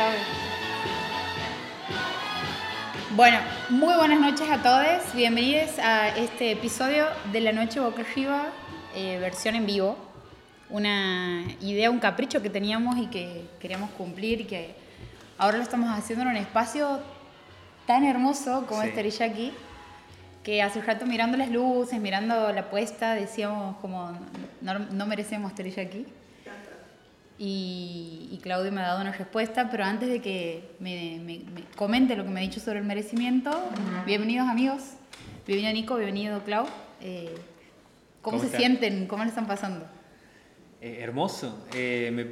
Claudia. Bueno, muy buenas noches a todos. Bienvenidos a este episodio de La Noche Boca Arriba, eh, versión en vivo. Una idea, un capricho que teníamos y que queríamos cumplir y que ahora lo estamos haciendo en un espacio tan hermoso como Sí. es Teriyaki, que hace un rato mirando las luces, mirando la puesta, decíamos como no, no merecemos Teriyaki. Y, y Claudio me ha dado una respuesta, pero antes de que me, me- me comente lo que me ha dicho sobre el merecimiento, bienvenidos amigos, bienvenido Nico, bienvenido Clau. Eh, ¿Cómo, ¿Cómo se están? sienten? ¿Cómo le están pasando? Eh, hermoso. Eh, me,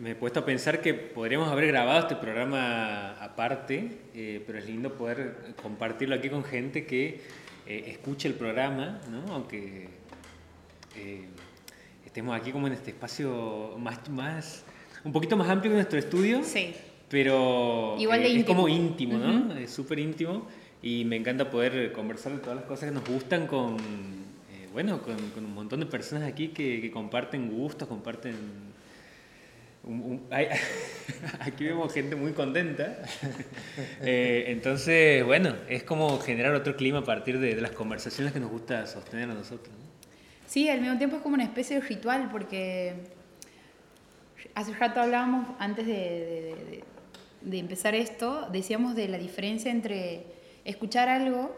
me he puesto a pensar que podríamos haber grabado este programa aparte, eh, pero es lindo poder compartirlo aquí con gente que eh, escuche el programa, ¿no? aunque eh, estemos aquí como en este espacio más, más, un poquito más amplio que nuestro estudio, Sí. pero Igual de eh, es como íntimo, ¿no? Es súper íntimo y me encanta poder conversar de todas las cosas que nos gustan con, eh, bueno, con, con un montón de personas aquí que, que comparten gustos, comparten... un- un- hay- aquí vemos gente muy contenta. Eh, entonces, bueno, es como generar otro clima a partir de, de las conversaciones que nos gusta sostener a nosotros. Sí, al mismo tiempo es como una especie de ritual, porque hace rato hablábamos, antes de, de- de- de- de empezar esto, decíamos de la diferencia entre escuchar algo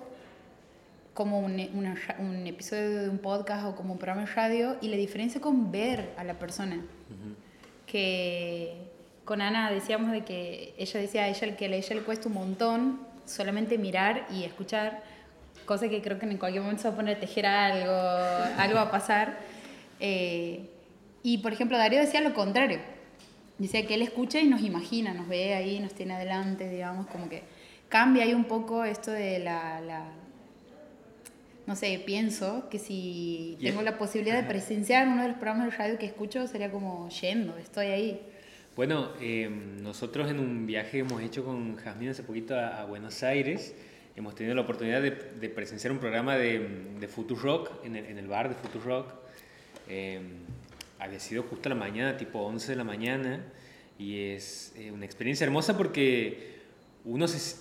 como un, una ra- un episodio de un podcast o como un programa de radio y la diferencia con ver a la persona. Que con Ana decíamos de que ella decía a ella que a ella le cuesta un montón solamente mirar y escuchar, cosa que creo que en cualquier momento se va a poner a tejer algo, algo va a pasar. Eh, y por ejemplo, Darío decía lo contrario. Decía que él escucha y nos imagina, nos ve ahí, nos tiene adelante, digamos, como que cambia ahí un poco esto de la, la- no sé, pienso que si tengo la posibilidad de presenciar uno de los programas de radio que escucho, sería como yendo, estoy ahí. Bueno, eh, nosotros en un viaje hemos hecho con Jazmín hace poquito a, a Buenos Aires, hemos tenido la oportunidad de, de presenciar un programa de, de Future Rock en el, en el bar de Future Rock. Eh, había sido justo a la mañana, tipo 11 de la mañana, y es eh, una experiencia hermosa porque uno se,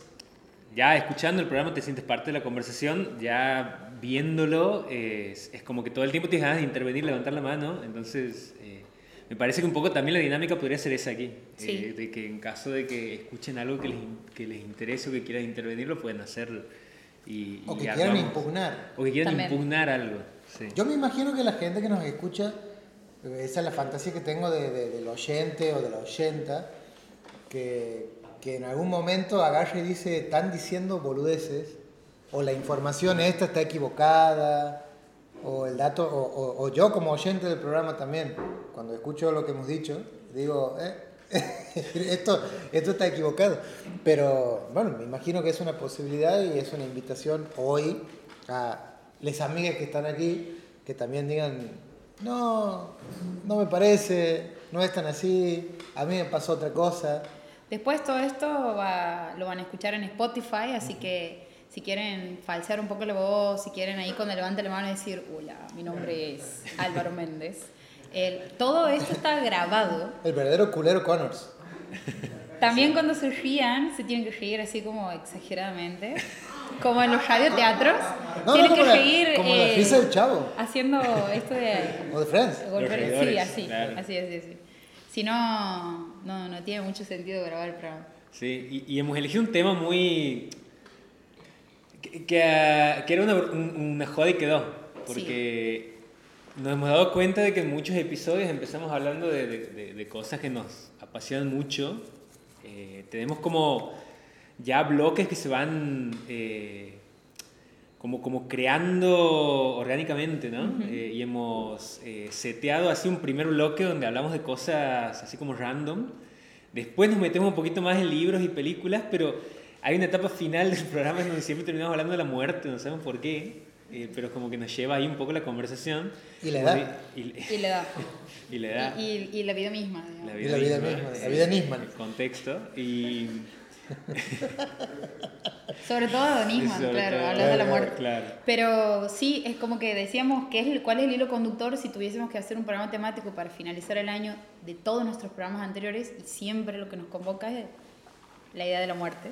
ya escuchando el programa te sientes parte de la conversación, ya viéndolo es, es como que todo el tiempo tienes ganas de intervenir, levantar la mano, entonces eh, me parece que un poco también la dinámica podría ser esa aquí, Sí. eh, de que en caso de que escuchen algo que les, in- que les interese o que quieran intervenir, lo pueden hacer y, O y que quieran impugnar. O que quieran También. impugnar algo. sí. Yo me imagino que la gente que nos escucha, eh, esa es la fantasía que tengo de- de- del oyente o de la oyenta, que, que en algún momento agarra y dice, están diciendo boludeces, o la información esta está equivocada, o el dato, o, o- o yo como oyente del programa también, cuando escucho lo que hemos dicho, digo, eh, esto, esto está equivocado. Pero bueno, me imagino que es una posibilidad y es una invitación hoy a las amigas que están aquí que también digan, no, no me parece, no es tan así, a mí me pasó otra cosa. Después todo esto va- lo van a escuchar en Spotify, así que si quieren falsear un poco la voz, si quieren ahí cuando levante la mano decir, hola, mi nombre es Álvaro Méndez. El- todo esto está grabado. El verdadero culero Connors. También cuando se rían, se tienen que reír así como exageradamente. Como en los radioteatros. No, tienen no, que como, la, reír como la eh, risa del chavo, haciendo esto de o de Friends. Sí, así, claro. así, así, así. Si no, no, no tiene mucho sentido grabar el programa. Sí, y, y hemos elegido un tema muy... que, que, que era una, un- una joda y quedó, porque nos hemos dado cuenta de que en muchos episodios empezamos hablando de, de- de- de cosas que nos apasionan mucho. Eh, tenemos como ya bloques que se van eh, como, como creando orgánicamente, ¿no? Eh, y hemos eh, seteado así un primer bloque donde hablamos de cosas así como random. Después nos metemos un poquito más en libros y películas, pero hay una etapa final del programa en donde siempre terminamos hablando de la muerte, no sabemos por qué, eh, pero como que nos lleva ahí un poco la conversación. Y la edad. Y, Y la edad. y la edad. Y, y- y la vida misma. digamos. La Y la vida misma, la vida Nisman. El contexto. Y. Sobre todo de Nisman, Sobre claro, todo, hablar de la muerte. Claro. Pero sí, es como que decíamos que es cuál es el hilo conductor si tuviésemos que hacer un programa temático para finalizar el año de todos nuestros programas anteriores y siempre lo que nos convoca es la idea de la muerte.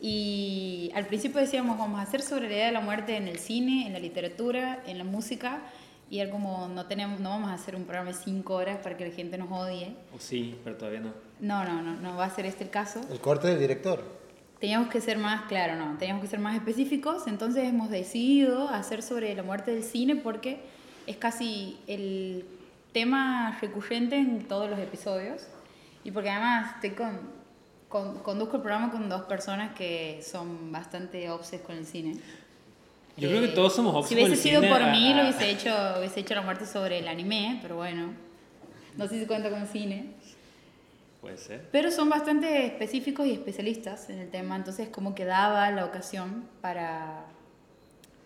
Y al principio decíamos, vamos a hacer sobre la idea de la muerte en el cine, en la literatura, en la música, y era como, no, tenemos, no vamos a hacer un programa de cinco horas para que la gente nos odie. O sí, pero todavía no. No, no, no, no va a ser este el caso. El corte del director. Teníamos que ser más, claro, no, teníamos que ser más específicos, entonces hemos decidido hacer sobre la muerte del cine porque es casi el tema recurrente en todos los episodios y porque además estoy con, con- conduzco el programa con dos personas que son bastante obses con el cine. Yo creo que Eh, todos somos obses Si con hubiese el sido cine, por a- mí, lo a- hubiese hecho, hubiese hecho la muerte sobre el anime, pero bueno, no sé si cuenta con cine. Puede ser. Pero son bastante específicos y especialistas en el tema, entonces como que daba la ocasión para,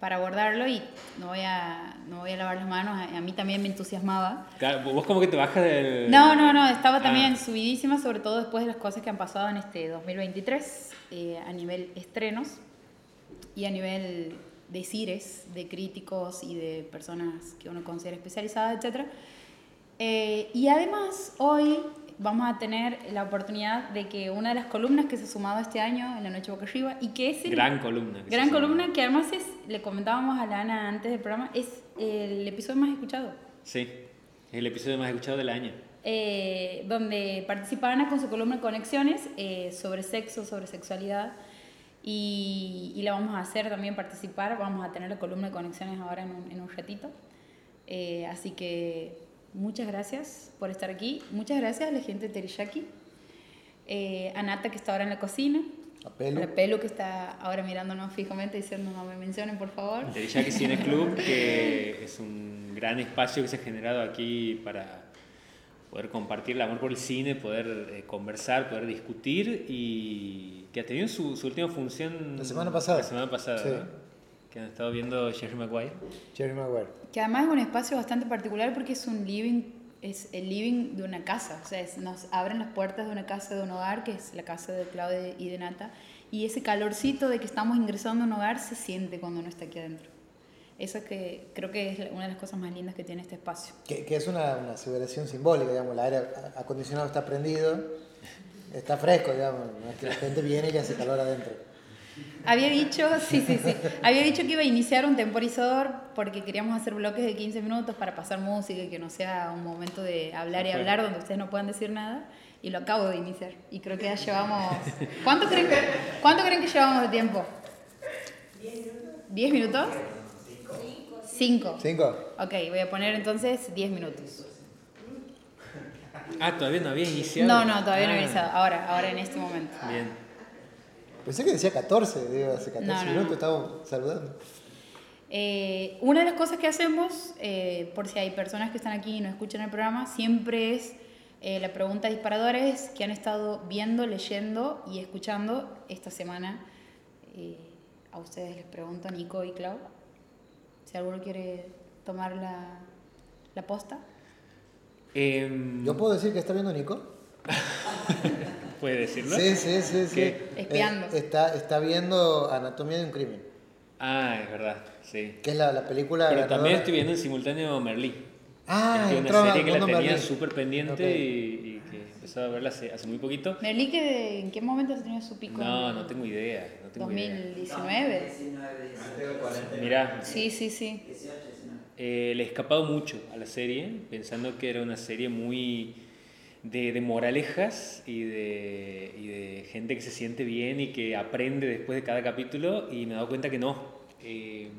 para abordarlo y no voy a, no voy a lavar las manos, a, a mí también me entusiasmaba. Claro, vos como que te bajas del... No, no, no, estaba Ah. también subidísima, sobre todo después de las cosas que han pasado en este 2023, eh, a nivel estrenos y a nivel de cires, de críticos y de personas que uno considera especializadas, etc. Eh, y además, hoy vamos a tener la oportunidad de que una de las columnas que se ha sumado este año en la Noche Boca Arriba y que es el- Gran columna. que gran columna que además es, le comentábamos a Lana antes del programa, es el episodio más escuchado. Sí, es el episodio más escuchado del año. eh, donde participa Ana con su columna Conexiones eh, sobre sexo, sobre sexualidad. Y, y la vamos a hacer también participar. Vamos a tener la columna de Conexiones ahora en un, en un ratito. Eh, así que muchas gracias por estar aquí. Muchas gracias a la gente de Teriyaki. Eh, a Nata que está ahora en la cocina. A Pelu. A Pelu que está ahora mirándonos fijamente diciendo no me mencionen por favor. Jackie Cine Club, que es un gran espacio que se ha generado aquí para poder compartir el amor por el cine, poder eh, conversar, poder discutir y que ha tenido su, su última función La semana pasada. La semana pasada, Sí. ¿no? Que han estado viendo Jerry Maguire. Jerry Maguire. Que además es un espacio bastante particular porque es un living, es el living de una casa. O sea, es- nos abren las puertas de una casa, de un hogar, que es la casa de Claudia y de Nata. Y ese calorcito de que estamos ingresando a un hogar se siente cuando uno está aquí adentro. Eso es que creo que es una de las cosas más lindas que tiene este espacio. Que, que es una, una aseveración simbólica, digamos, el aire a- acondicionado está prendido, está fresco, digamos, no es que la gente viene y hace calor adentro. Había dicho, sí, sí, sí. Había dicho que iba a iniciar un temporizador porque queríamos hacer bloques de 15 minutos para pasar música y que no sea un momento de hablar y hablar donde ustedes no puedan decir nada. Y lo acabo de iniciar. Y creo que ya llevamos. ¿Cuánto creen que, cuánto creen que llevamos de tiempo? ¿10 minutos? ¿Cinco? ¿Cinco? Ok, voy a poner entonces 10 minutos. Ah, todavía no había iniciado. No, no, todavía no he Ah, iniciado. Ahora, ahora en este momento. Bien. Pensé que decía 14, digo, hace 14 No, no, minutos no. estábamos saludando. Eh, una de las cosas que hacemos, eh, por si hay personas que están aquí y no escuchan el programa, siempre es eh, la pregunta disparadora es que han estado viendo, leyendo y escuchando esta semana. Eh, a ustedes les pregunto, Nico y Clau, si alguno quiere tomar la, la posta. Em, ¿Yo puedo decir que está viendo Nico? ¿Puede decirlo? Sí, sí, sí. sí. ¿Qué? Espiando. Eh, está, está viendo Anatomía de un crimen, Ah, es verdad, sí. que es la, la película... Pero ganadora- también estoy viendo en simultáneo Merlí. Ah, que es una serie que la tenía Merlí. súper pendiente Ok. y, y que empezó a verla hace, hace muy poquito. Merlí, que ¿en qué momento se tenía su pico? No, no tengo idea. No tengo idea. 2019. Mira, Sí, sí, sí. eh, le he escapado mucho a la serie, pensando que era una serie muy de, de moralejas y de, y de gente que se siente bien y que aprende después de cada capítulo y me he dado cuenta que no. Eh,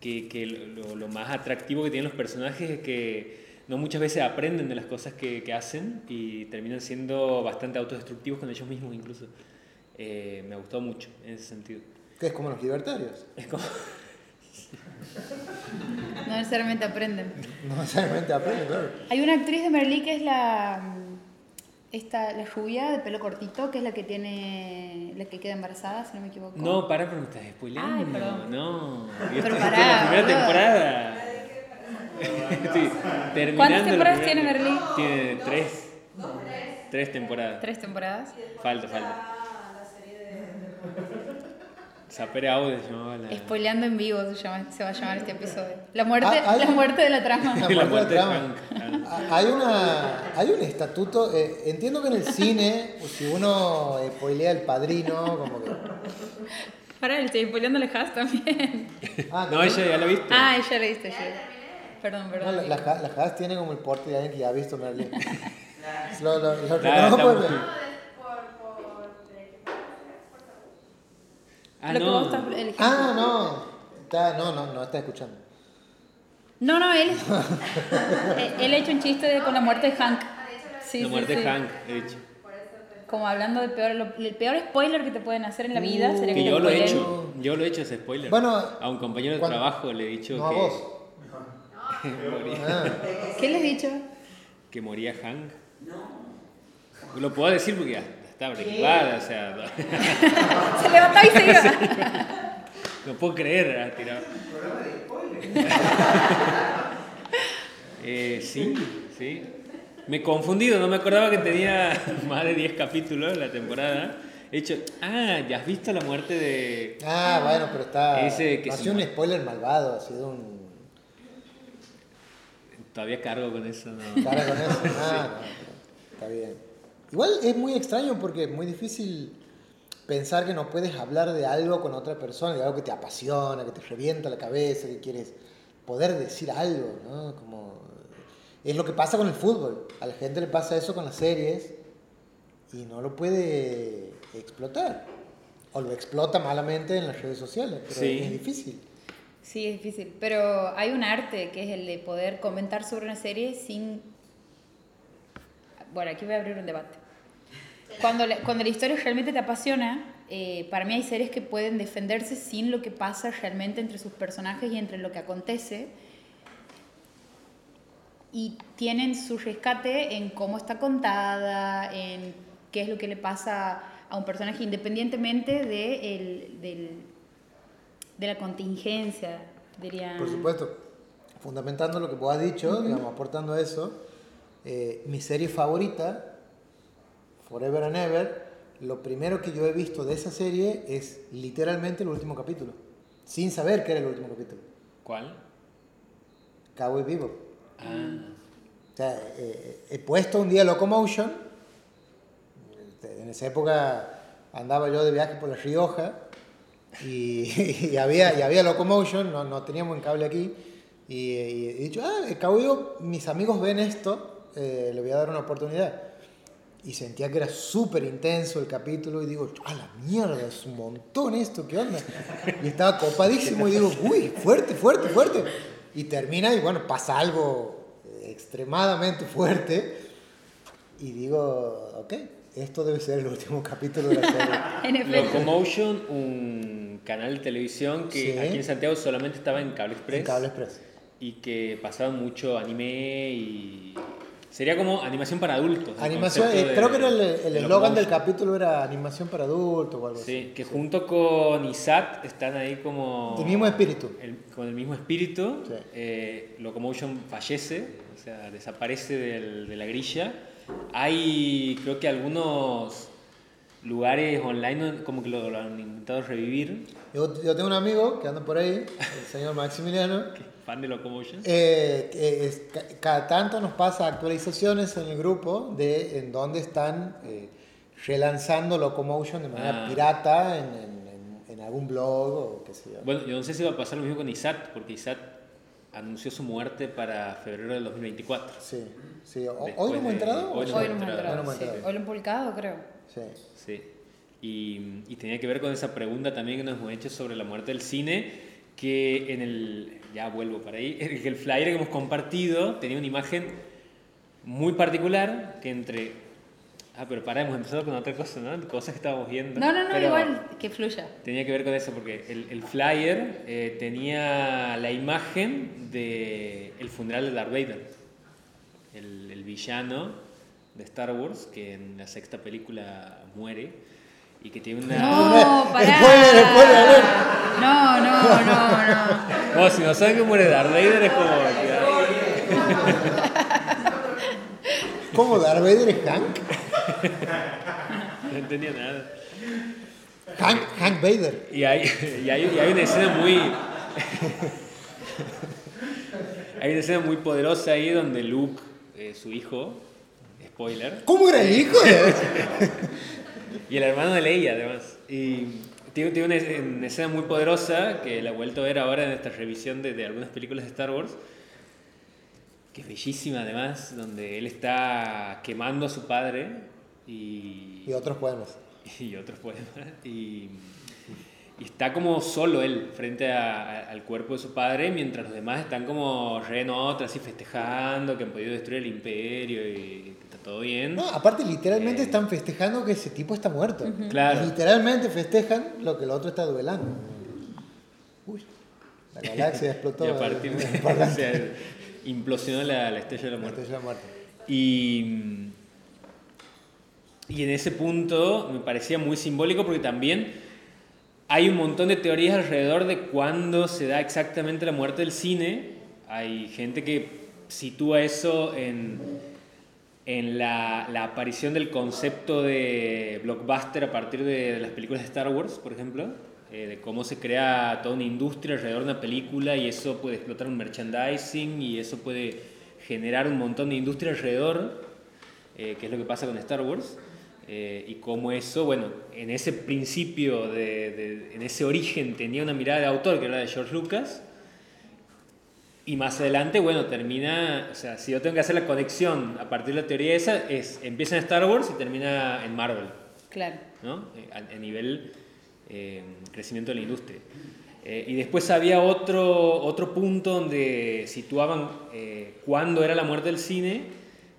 que, que lo, lo más atractivo que tienen los personajes es que no muchas veces aprenden de las cosas que, que hacen y terminan siendo bastante autodestructivos con ellos mismos incluso. Eh, me ha gustado mucho en ese sentido. Que es como los libertarios. Es como... No necesariamente aprenden. No necesariamente aprenden, claro. Hay una actriz de Merlí que es la esta la rubia de pelo cortito, que es la que tiene la que queda embarazada, si no me equivoco. No, para, pero me estás spoileando. Ay, perdón. No. Pero pará, la primera temporada. Terminando ¿Cuántas temporadas tiene Merlí? Tiene tres. Tres temporadas. Tres temporadas. Falta, falta. Sapere Aude se llamaba la. Spoileando en vivo se, llama- se va a llamar este episodio. La muerte, Ah, hay- la muerte de la trama. La la muerte muerte de trama. Frank. hay, una, hay un estatuto, eh, entiendo que en el cine, si uno spoilea el padrino, como que... Para, le estoy spoileando el Haas también. Ah, No, ella ya la viste. Ah, ella la viste, sí. Perdón, No, perdón. la, la, Ja- la Haas tiene como el porte de alguien que ya ha visto Merlin. Lo, lo, lo Claro, reconozco, estamos- pero- Ah, Lo que vos estás no. eligiendo. Ah, no. Está, no, no, no está escuchando. No, no, él. él ha hecho un chiste de- con la muerte de Hank. Sí, La muerte sí. de Hank, he dicho. Como hablando del peor, lo- el peor spoiler que te pueden hacer en la vida Uh, sería que, Que yo lo he hecho. Yo lo he hecho ese spoiler. Bueno, a un compañero de cuando- trabajo le he dicho No a que, vos. moría, ¿Qué les he dicho? que moría Hank. Lo puedo decir porque está preocupada, o sea, no, Se levantaba y se iba. no puedo creer, ha tirado. Eh, sí, sí. Me he confundido, no me acordaba que tenía más de 10 capítulos la temporada. He hecho, ah, ya has visto la muerte de... ah, bueno, pero está. Ese que no ha sido un spoiler malvado, ha sido un. Todavía cargo con eso, ¿no? Cara con eso. Ah, no, pero está bien. Igual es muy extraño porque es muy difícil pensar que no puedes hablar de algo con otra persona, de algo que te apasiona, que te revienta la cabeza, que quieres poder decir algo, ¿no? Como es lo que pasa con el fútbol. A la gente le pasa eso con las series y no lo puede explotar. O lo explota malamente en las redes sociales, pero Sí. es difícil. Sí, es difícil. Pero hay un arte que es el de poder comentar sobre una serie sin. Bueno, aquí voy a abrir un debate. Cuando la, cuando la historia realmente te apasiona, eh, para mí hay series que pueden defenderse sin lo que pasa realmente entre sus personajes y entre lo que acontece. Y tienen su rescate en cómo está contada, en qué es lo que le pasa a un personaje, independientemente de, el- del, de la contingencia, diría. Por supuesto. Fundamentando lo que vos has dicho, digamos, aportando eso, eh, mi serie favorita, Forever and Ever, lo primero que yo he visto de esa serie es literalmente el último capítulo, sin saber que era el último capítulo. ¿Cuál? Cowboy Vivo. Ah, O sea, eh, he puesto un día Locomotion, en esa época andaba yo de viaje por La Rioja y, y había, y había Locomotion, no, no teníamos en cable aquí, y, y he dicho, ah, el Cowboy Vivo, mis amigos ven esto, eh, le voy a dar una oportunidad. Y sentía que era súper intenso el capítulo y digo, a la mierda, es un montón esto, ¿qué onda? Y estaba copadísimo y digo, uy, fuerte, fuerte, fuerte. Y termina y bueno, pasa algo extremadamente fuerte y digo, ok, esto debe ser el último capítulo de la serie. Locomotion, un canal de televisión que Sí. aquí en Santiago solamente estaba en Cable Express. En Cable Express. Y que pasaba mucho anime y... Sería como animación para adultos. Animación, eh, de- creo que era el de eslogan del Locomotion. capítulo era animación para adultos o algo así. Sí, que junto con ISAT están ahí como... El mismo espíritu. el- con el mismo espíritu. Sí. Eh, Locomotion fallece, o sea, desaparece del- de la grilla. Hay, creo que algunos lugares online como que lo, lo han intentado revivir. Yo, yo tengo un amigo que anda por ahí, el señor Maximiliano, Fan de Locomotion. eh, es- ca- cada tanto nos pasa actualizaciones en el grupo de en dónde están eh, relanzando Locomotion de manera Ah. pirata en, en- en- en algún blog o qué sé yo. Bueno, yo no sé si va a pasar lo mismo con ISAT, porque ISAT anunció su muerte para febrero del 2024. Sí, sí. ¿Hoy no hemos entrado? hoy lo hemos entrado, Hoy sí. lo publicado, creo. Sí. Sí. Y, y tenía que ver con esa pregunta también que nos hemos hecho sobre la muerte del cine, que en el, ya vuelvo para ahí, que el flyer que hemos compartido tenía una imagen muy particular que entre... Ah, pero para, hemos empezado con otra cosa, ¿no? Cosas que estábamos viendo. No, no, no, Pero igual, que fluya. Tenía que ver con eso, porque el, el flyer eh, tenía la imagen de el funeral de Darth Vader, el, el villano de Star Wars, que en la sexta película muere y que tiene una... No, pará. Spoiler, spoiler, a ver. No, no, no, no. Oh, si no saben que muere Darth Vader es como... ¿Cómo Darth Vader es Hank? No entendía nada. Hank, Hank Vader. Y hay, y hay, y hay una escena muy... Hay una escena muy poderosa ahí donde Luke eh, su hijo, spoiler. ¿Cómo era el hijo de.? Y el hermano de Leia, además. Y tiene, tiene una, es- una escena muy poderosa que la he vuelto a ver ahora en esta revisión de, de algunas películas de Star Wars. Que es bellísima, además, donde él está quemando a su padre y, y otros poemas. y otros poemas. Y, y está como solo él frente a- a- al cuerpo de su padre, mientras los demás están como re en otra, así festejando que han podido destruir el imperio y todo bien. No, aparte, literalmente Eh. están festejando que ese tipo está muerto. Claro. Literalmente festejan lo que el otro está duelando. Uy, la galaxia explotó. Y a partir de o sea, implosionó la, la estrella de la la muerte. estrella de la muerte. Y, y en ese punto me parecía muy simbólico porque también hay un montón de teorías alrededor de cuándo se da exactamente la muerte del cine. Hay gente que sitúa eso en, en la, aparición del concepto de blockbuster a partir de, las películas de Star Wars, por ejemplo, eh, de cómo se crea toda una industria alrededor de una película y eso puede explotar un merchandising y eso puede generar un montón de industria alrededor, eh, que es lo que pasa con Star Wars. eh, y cómo eso, bueno, en ese principio, de- en ese origen tenía una mirada de autor que era de George Lucas, y más adelante, bueno, termina, o sea, si yo tengo que hacer la conexión a partir de la teoría esa, es, empieza en Star Wars y termina en Marvel, Claro. ¿no? Eh, A, a nivel eh, crecimiento de la industria. Eh, y después había otro, otro punto donde situaban eh, cuándo era la muerte del cine,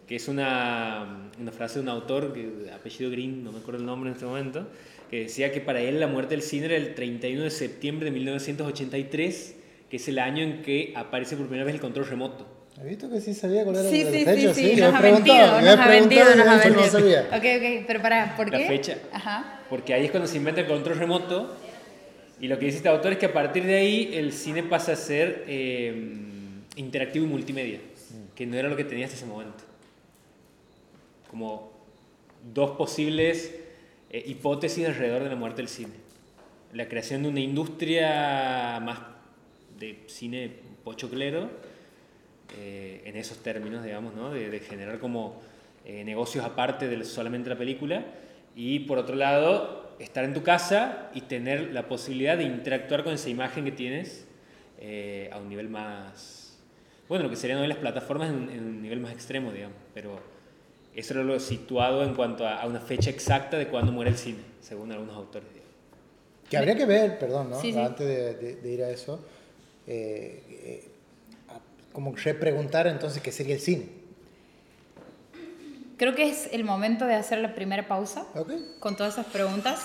que es una, una frase de un autor, que, apellido Green, no me acuerdo el nombre en este momento, que decía que para él la muerte del cine era el 31 de septiembre de 1983, que es el año en que aparece por primera vez el control remoto. ¿Has visto que sí sabía cuál era Sí, el sí, fecha? sí, sí, yo nos ha preguntado, vendido, nos ha vendido, nos ha yo no vendido. sabía. Ok, ok, pero pará, ¿por La qué? fecha. Ajá. Porque ahí es cuando se inventa el control remoto. Y lo que dice este autor es que a partir de ahí el cine pasa a ser eh, interactivo y multimedia, que no era lo que tenía hasta ese momento. Como dos posibles eh, hipótesis alrededor de la muerte del cine. La creación de una industria más de cine pochoclero, eh, en esos términos, digamos, ¿no? de, de generar como eh, negocios aparte de solamente la película, y por otro lado, estar en tu casa y tener la posibilidad de interactuar con esa imagen que tienes eh, a un nivel más, bueno, lo que serían hoy las plataformas en, un- en un nivel más extremo, digamos, pero eso era lo situado en cuanto a, a una fecha exacta de cuándo muere el cine, según algunos autores. digamos. Que habría que ver, perdón, ¿no? Sí, sí. antes de, de- de ir a eso, eh, eh, como repreguntar entonces qué sería el cine. Creo que es el momento de hacer la primera pausa ¿Ok? con todas esas preguntas.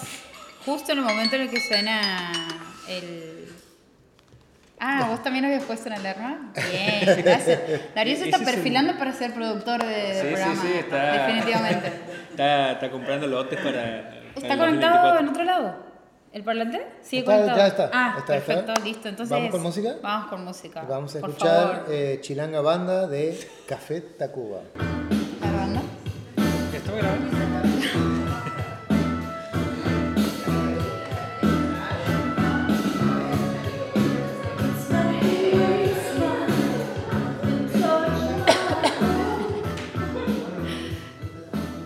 Justo en el momento en el que suena el... Ah, vos también habías puesto una alarma. Bien, gracias. Darío se está perfilando para ser productor de, Sí, sí, programa. sí, está- Definitivamente. Está, está comprando lotes para... para ¿Está el conectado 2024. en otro lado? ¿El parlante? Sigue Está- ya está, Ah, está, está. perfecto, listo. Entonces, ¿Vamos con música? Vamos con música. Vamos a por escuchar eh, Chilanga Banda de Café Tacuba. ¿La banda? ¿Ya estaba grabando?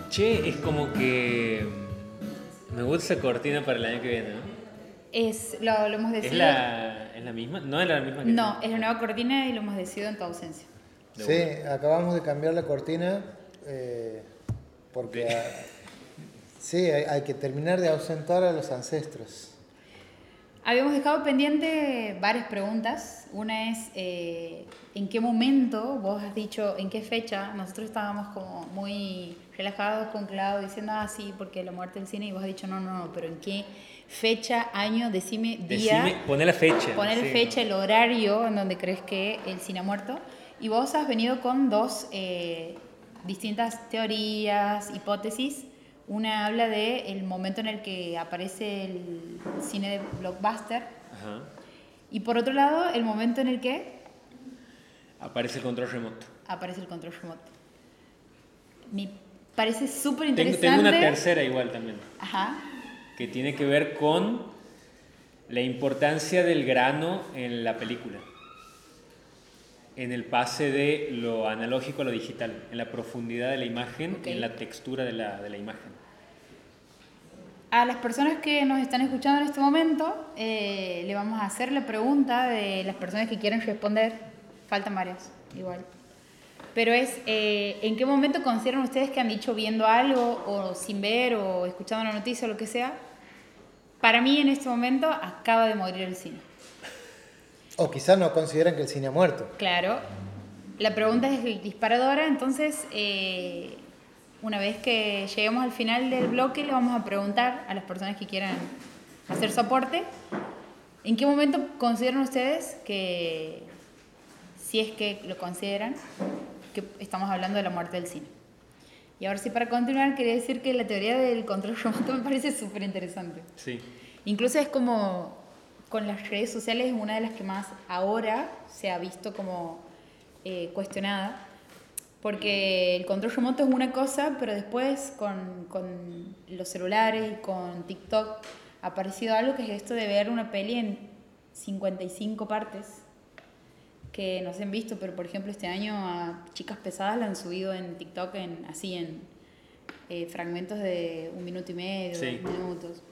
Che, es como que gusta esa cortina para el año que viene, ¿no? Es, lo, lo hemos ¿Es decidido. la, ¿Es la misma? No es la misma que No, es la nueva cortina y lo hemos decidido en tu ausencia. De Sí, acabamos de cambiar la cortina eh, porque De- sí, hay, hay que terminar de ausentar a los ancestros. Habíamos dejado pendiente varias preguntas. Una es, eh, ¿en qué momento vos has dicho, en qué fecha? Nosotros estábamos como muy relajados con Clau diciendo, ah, sí, porque la muerte del cine, y vos has dicho, no, no, no, pero ¿en qué fecha, año, decime día? Decime, poné la fecha. poner sí. fecha, el horario en donde crees que el cine ha muerto. Y vos has venido con dos eh, distintas teorías, hipótesis. Una habla de el momento en el que aparece el cine de blockbuster Ajá. y por otro lado el momento en el que Aparece el control remoto. aparece el control remoto. Me parece súper Tengo, interesante. tengo una tercera igual también, Ajá. que tiene que ver con la importancia del grano en la película. en el pase de lo analógico a lo digital, en la profundidad de la imagen, Ok. en la textura de la, de la imagen. A las personas que nos están escuchando en este momento, eh, le vamos a hacer la pregunta de las personas que quieren responder. Faltan varias, igual. Pero es, eh, ¿en qué momento consideran ustedes que han dicho viendo algo o sin ver o escuchando una noticia o lo que sea? Para mí en este momento acaba de morir el cine. O quizás no consideran que el cine ha muerto. Claro. La pregunta es disparadora, entonces eh, una vez que lleguemos al final del bloque le vamos a preguntar a las personas que quieran hacer soporte, ¿en qué momento consideran ustedes que, si es que lo consideran, que estamos hablando de la muerte del cine? Y ahora sí, para continuar, quería decir que la teoría del control remoto me parece súper interesante. Sí. Incluso es como con las redes sociales es una de las que más ahora se ha visto como eh, cuestionada. Porque el control remoto es una cosa, pero después con, con los celulares y con TikTok ha aparecido algo que es esto de ver una peli en 55 partes que no se han visto, pero por ejemplo este año a Chicas Pesadas la han subido en TikTok en, así en eh, fragmentos de un minuto y medio, Sí. dos minutos.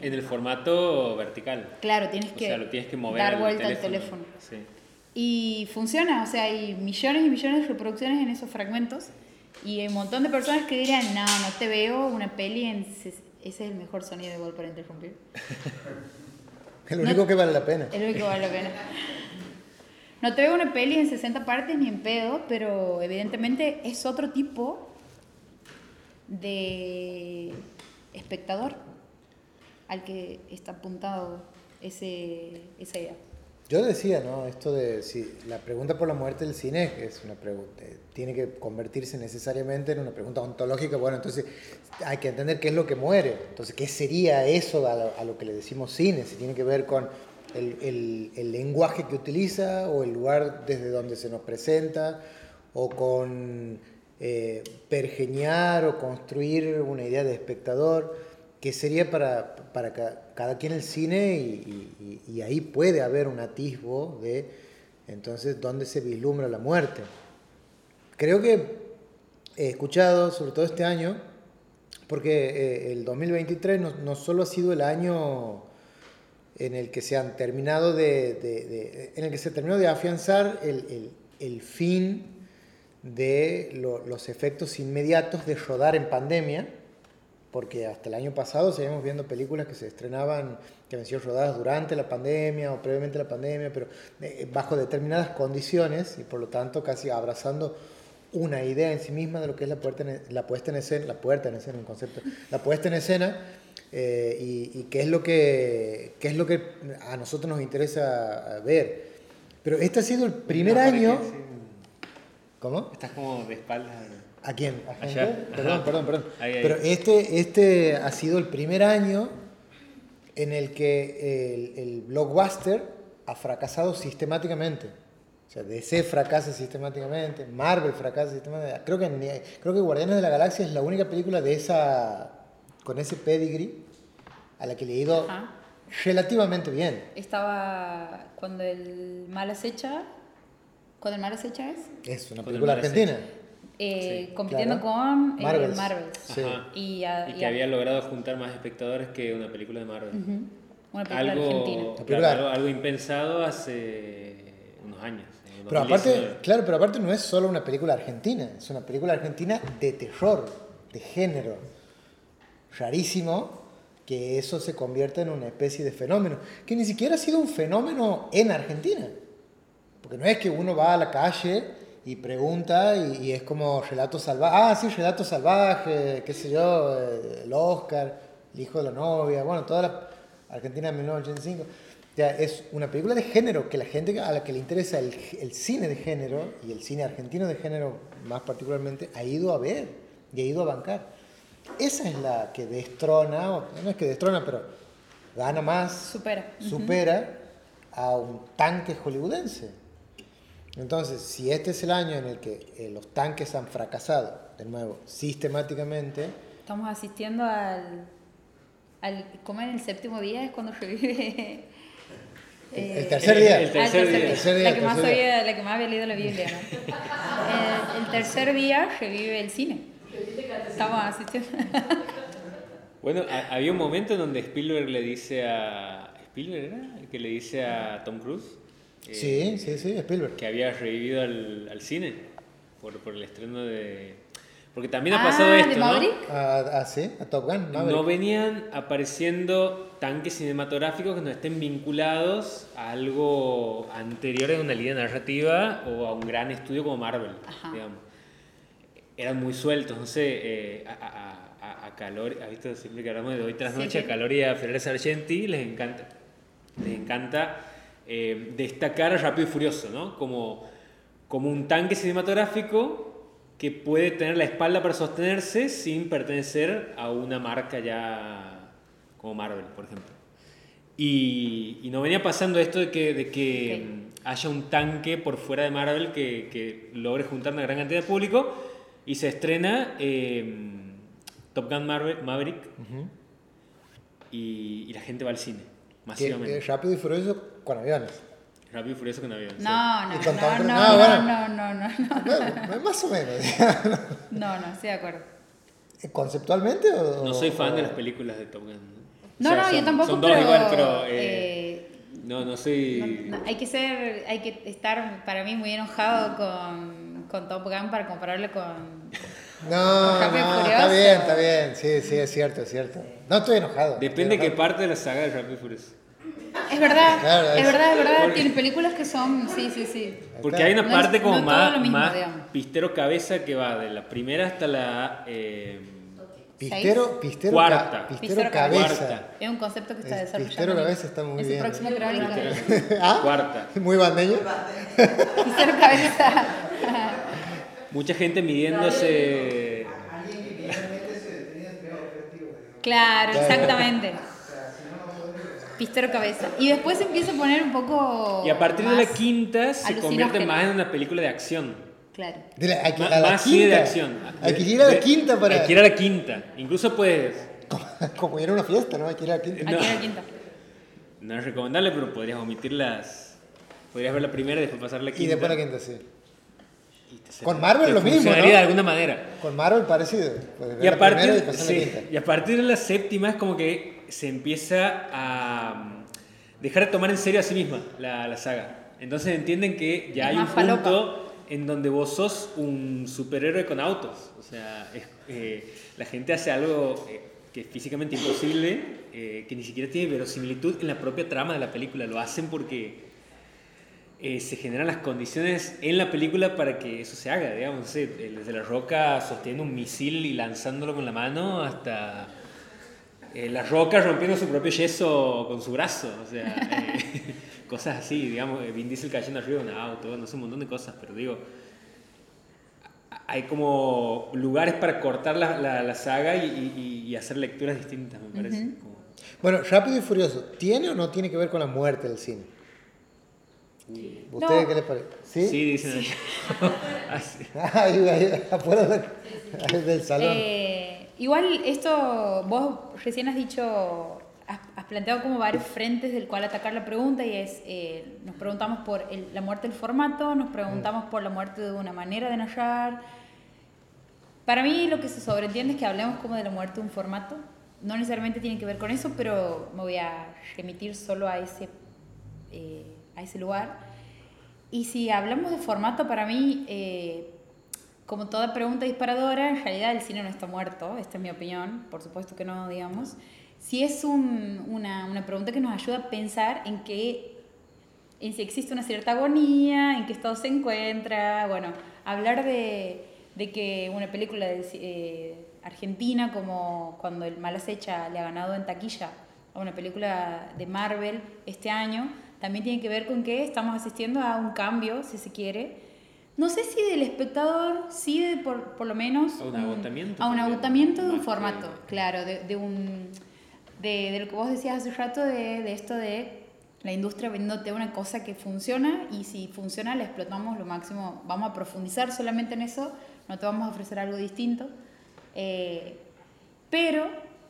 En el formato vertical. Claro, tienes O que, sea, lo tienes que mover dar al vuelta teléfono. al teléfono. Sí. Y funciona, o sea, hay millones y millones de reproducciones en esos fragmentos y hay un montón de personas que dirían, no, no te veo una peli en... ses-". Ese es el mejor sonido de gol para interrumpir. Es lo único que vale la pena. Es lo que vale la pena. No te una peli en 60 partes ni en pedo, pero evidentemente es otro tipo de espectador al que está apuntado ese, esa idea. Yo decía, ¿no? Esto de si la pregunta por la muerte del cine es una pregunta, eh, tiene que convertirse necesariamente en una pregunta ontológica. Bueno, entonces hay que entender qué es lo que muere. Entonces, ¿qué sería eso a lo, a lo que le decimos cine? Si tiene que ver con el, el- lenguaje que utiliza o el lugar desde donde se nos presenta o con eh, pergeñar o construir una idea de espectador que sería para, para ca- cada quien el cine y ahí puede haber un atisbo de entonces dónde se vislumbra la muerte. Creo que he escuchado, sobre todo este año, porque eh, el 2023 no, no solo ha sido el año en el que se han terminado de, de- de- en el que se terminó de afianzar el, el- el fin de lo- los efectos inmediatos de rodar en pandemia, porque hasta el año pasado seguíamos viendo películas que se estrenaban, que habían sido rodadas durante la pandemia o previamente la pandemia, pero eh, bajo determinadas condiciones y por lo tanto casi abrazando una idea en sí misma de lo que es la, puerta en- la puesta en escena, la puerta en escena, un concepto, la puesta en escena eh, y, y qué es lo que qué es lo que a nosotros nos interesa ver. Pero este ha sido el primer No, año. ¿Cómo? Estás como de espaldas. ¿A quién? ¿A Allá. Perdón, Ajá. perdón, perdón. Ahí, ahí. Pero este, este ha sido el primer año en el que el, el blockbuster ha fracasado sistemáticamente. O sea, DC fracasa sistemáticamente, Marvel fracasa sistemáticamente. Creo que, creo que Guardianes de la Galaxia es la única película de esa, con ese pedigree a la que le he ido Ajá. relativamente bien. Estaba cuando el mal acecha, cuando el mal acecha es, Es una Con película argentina. eh, Sí, compitiendo claro. con eh. Marvel. Sí. Y, a- Y y que había logrado juntar más espectadores que una película de Marvel. Ujú. Una película Algo, argentina. La claro, película- algo, algo impensado hace unos años. Pero 2019. aparte, claro, pero aparte no es solo una película argentina, es una película argentina de terror, de género. Rarísimo que eso se convierta en una especie de fenómeno, que ni siquiera ha sido un fenómeno en Argentina. Porque no es que uno va a la calle y pregunta y, es como relato salvaje, ah, sí, relato salvaje, qué sé yo, eh, el Oscar, el hijo de la novia, bueno, toda la Argentina de 1985. O sea, es una película de género que la gente a la que le interesa el cine de género y el cine argentino de género más particularmente ha ido a ver y ha ido a bancar. Esa es la que destrona, no es que destrona, pero gana más Supera. Supera a un tanque hollywoodense. Entonces, si este es el año en el que eh, los tanques han fracasado, de nuevo, sistemáticamente, Estamos asistiendo al, al. ¿Cómo en el séptimo día es cuando revive El Eh, tercer día. El Ah, tercer día. Tercer día, la, que más día. había, la que más había leído la Biblia, ¿no? el, el tercer día revive el cine. Asistiendo. Bueno, ha- había un momento en donde Spielberg le dice a... ¿Spielberg era? El que le dice a Tom Cruise. eh, Sí, sí, sí, Spielberg. Que había revivido al, al cine por, por el estreno de... Porque también ha Ah, pasado ¿de esto, ¿no? Maverick? Ah, ah, sí, a Top Gun. Maverick. No venían apareciendo tanques cinematográficos que no estén vinculados a algo anterior en una línea narrativa o a un gran estudio como Marvel, Ajá. digamos. Eran muy sueltos, no sé, eh, a, a, a, a Calor, ¿has visto siempre que hablamos de hoy tras Sí, noche? sí. A Calor y a Ferrer Sargenti les encanta, les encanta eh, destacar a Rápido y Furioso, ¿no? Como, como un tanque cinematográfico que puede tener la espalda para sostenerse sin pertenecer a una marca ya como Marvel, por ejemplo. Y, y no venía pasando esto de que, de que Ok. mm, haya un tanque por fuera de Marvel que, que logre juntar una gran cantidad de público y se estrena eh, Top Gun Marvel- Maverick y, y la gente va al cine, Que, masivamente. eh, rápido y furioso con aviones. Rápido y Furioso con avión. sí. No, no, con no, no, no, Ah, bueno. no, no, no, no, Bueno, más o menos. no, no, estoy de acuerdo. ¿Conceptualmente o.? No soy fan o- de las películas de Top Gun. No, O sea, no, yo son- tampoco, Son dos pero, igual, pero... eh, eh, no, no soy... No, no, hay que ser, hay que estar para mí muy enojado con, con Top Gun para compararlo con... No, no, Furioso. está bien, está bien. Sí, sí, es cierto, es cierto. No estoy enojado. Depende de qué parte de la saga de Rápido y Furioso. Es verdad, Claro, es es- verdad, es verdad. Porque- Tiene películas que son, sí, sí, sí. Porque hay una No es- parte como no más, mismo, más pistero cabeza que va de la primera hasta la eh, Pistero, pistero, Cuarta. ca- pistero, Pistero cabeza. Es un concepto que está Es- desarrollando. Pistero cabeza está muy Es bien. el próximo. ¿Ah? cuarta. Muy bandeño. Pistero cabeza. Mucha gente midiéndose... Claro, exactamente. Pistero cabeza. Y después se empieza a poner un poco. Y a partir de la quinta se convierte más en una película de acción. Claro. De la- a la más cine de quinta. acción. Hay que ir a la quinta para. Hay que ir a la quinta. Incluso puedes... Como, como ir a una fiesta, ¿no? Hay que ir a la quinta. No. Aquí la quinta. No es recomendable, pero podrías omitir las... Podrías ver la primera y después pasar la quinta. Y después la quinta, sí. Y Con Marvel te lo mismo, ¿no? de alguna manera. Con Marvel parecido. Pues Y a, partir, y pasar la sí, quinta. y a partir de la séptima es como que se empieza a mm, dejar de tomar en serio a sí misma la, la saga. Entonces entienden que ya Es hay un falopa. punto en donde vos sos un superhéroe con autos. O sea, es- eh, la gente hace algo eh, que es físicamente imposible, eh, que ni siquiera tiene verosimilitud en la propia trama de la película. Lo hacen porque eh, se generan las condiciones en la película para que eso se haga, digamos, eh, desde la roca sosteniendo un misil y lanzándolo con la mano hasta eh, la roca rompiendo su propio yeso con su brazo, o sea, eh, cosas así, digamos, eh, Vin Diesel cayendo arriba de un auto, no sé, un montón de cosas, pero digo, hay como lugares para cortar la, la- la saga y, y- y hacer lecturas distintas, me parece. como- Bueno, Rápido y Furioso, ¿tiene o no tiene que ver con la muerte del cine? ¿Ustedes No. qué les parece? ¿Sí? Sí, dicen ahí, afuera del, del salón. Eh, igual esto, vos recién has dicho, has, has planteado como varios frentes del cual atacar la pregunta y es, eh, nos preguntamos por el- la muerte del formato, nos preguntamos por la muerte de una manera de narrar. Para mí lo que se sobreentiende es que hablemos como de la muerte de un formato. No necesariamente tiene que ver con eso, pero me voy a remitir solo a ese, eh, a ese lugar. Y si hablamos de formato, para mí, eh, como toda pregunta disparadora, en realidad el cine no está muerto, esta es mi opinión, por supuesto que no, digamos. Si es un- una, una pregunta que nos ayuda a pensar en que en si existe una cierta agonía, en qué estado se encuentra, bueno, hablar de, de que una película de, eh, argentina como cuando el Mal Acecha le ha ganado en taquilla a una película de Marvel este año, también tiene que ver con que estamos asistiendo a un cambio, si se quiere. No sé si del espectador, sí de por, por lo menos... A un agotamiento A un agotamiento de un formato, claro, de, de un... De, de lo que vos decías hace rato, de, de esto de la industria vendiéndote una cosa que funciona y si funciona la explotamos lo máximo. Vamos a profundizar solamente en eso, no te vamos a ofrecer algo distinto. Eh, pero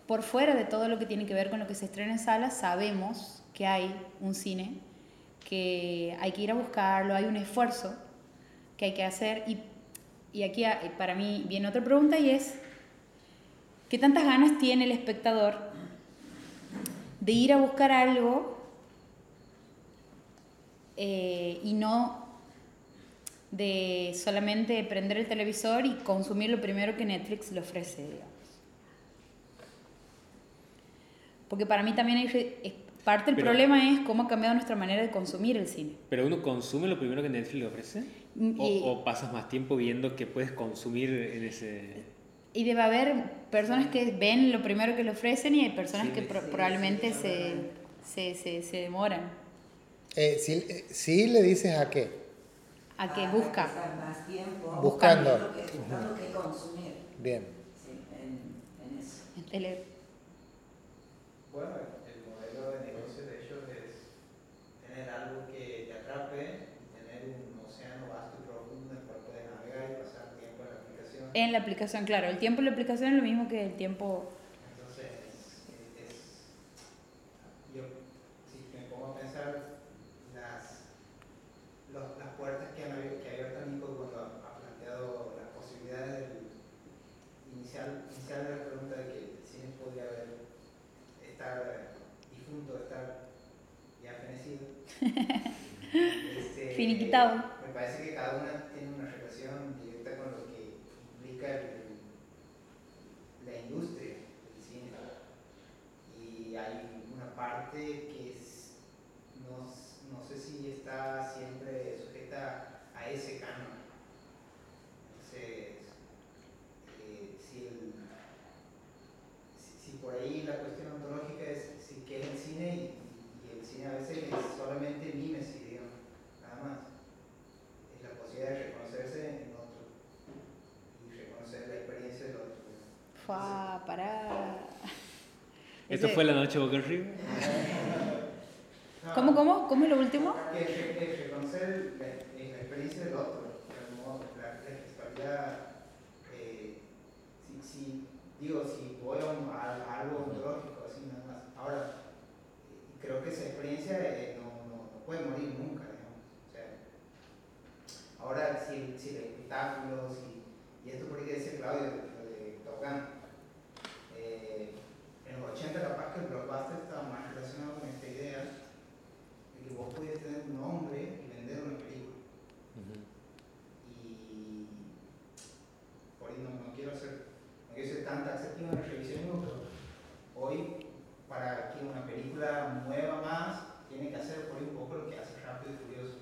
por fuera de todo lo que tiene que ver con lo que se estrena en salas, sabemos que hay un cine que hay que ir a buscarlo, hay un esfuerzo que hay que hacer. Y, y aquí ah, para mí viene otra pregunta y es, ¿qué tantas ganas tiene el espectador de ir a buscar algo eh, y no de solamente prender el televisor y consumir lo primero que Netflix le ofrece. Porque para mí también hay, parte del problema es cómo ha cambiado nuestra manera de consumir el cine. ¿Pero uno consume lo primero que Netflix le ofrece? Mm, ¿O, o pasas más tiempo viendo qué puedes consumir en ese...? Y debe haber personas que ven lo primero que le ofrecen y hay personas que probablemente se, se, se, se, demoran. Eh, ¿sí, eh, ¿Sí le dices a qué? a que busca. Más tiempo, buscando. Buscando qué consumir. Bien. Sí, en, en eso. El, bueno, el modelo de negocio de ellos es tener algo que te atrape, tener un océano vasto y profundo en el cual puedes navegar y pasar tiempo en la aplicación. En la aplicación, claro. El tiempo en la aplicación es lo mismo que el tiempo este, Finiquitado. Me parece que cada una tiene una relación directa con lo que implica la industria del cine. Y hay una parte que es, no, no sé si está siempre sujeta a ese canon. Entonces, eh, si, el, si, si por ahí la cuestión ontológica es si qué es el cine y a veces es solamente mímesis, digamos, nada más. Es la posibilidad de reconocerse en otro y reconocer la experiencia del otro. Fua, pará. ¿Esto fue la noche Boca ¿Cómo, cómo? ¿Cómo es lo último? Que, reconocer la, experiencia del otro, la, la gestualidad. Eh, si, si, digo, si voy a, a algo ontológico, así nada más. Ahora, creo que esa experiencia eh, no, no, puede morir nunca. O sea, ahora, si, si el espectáculo, y esto por ahí que decía Claudio, de Top eh, en los 80 capaz que el blockbuster estaba más relacionado con esta idea de que vos podías tener un nombre y vender una película. Y por ahí no, quiero hacer, no quiero ser tan taxativo en el revisionismo, pero hoy para que una película mueva más, tiene que hacer por ahí un poco lo que hace Rápido y Furioso.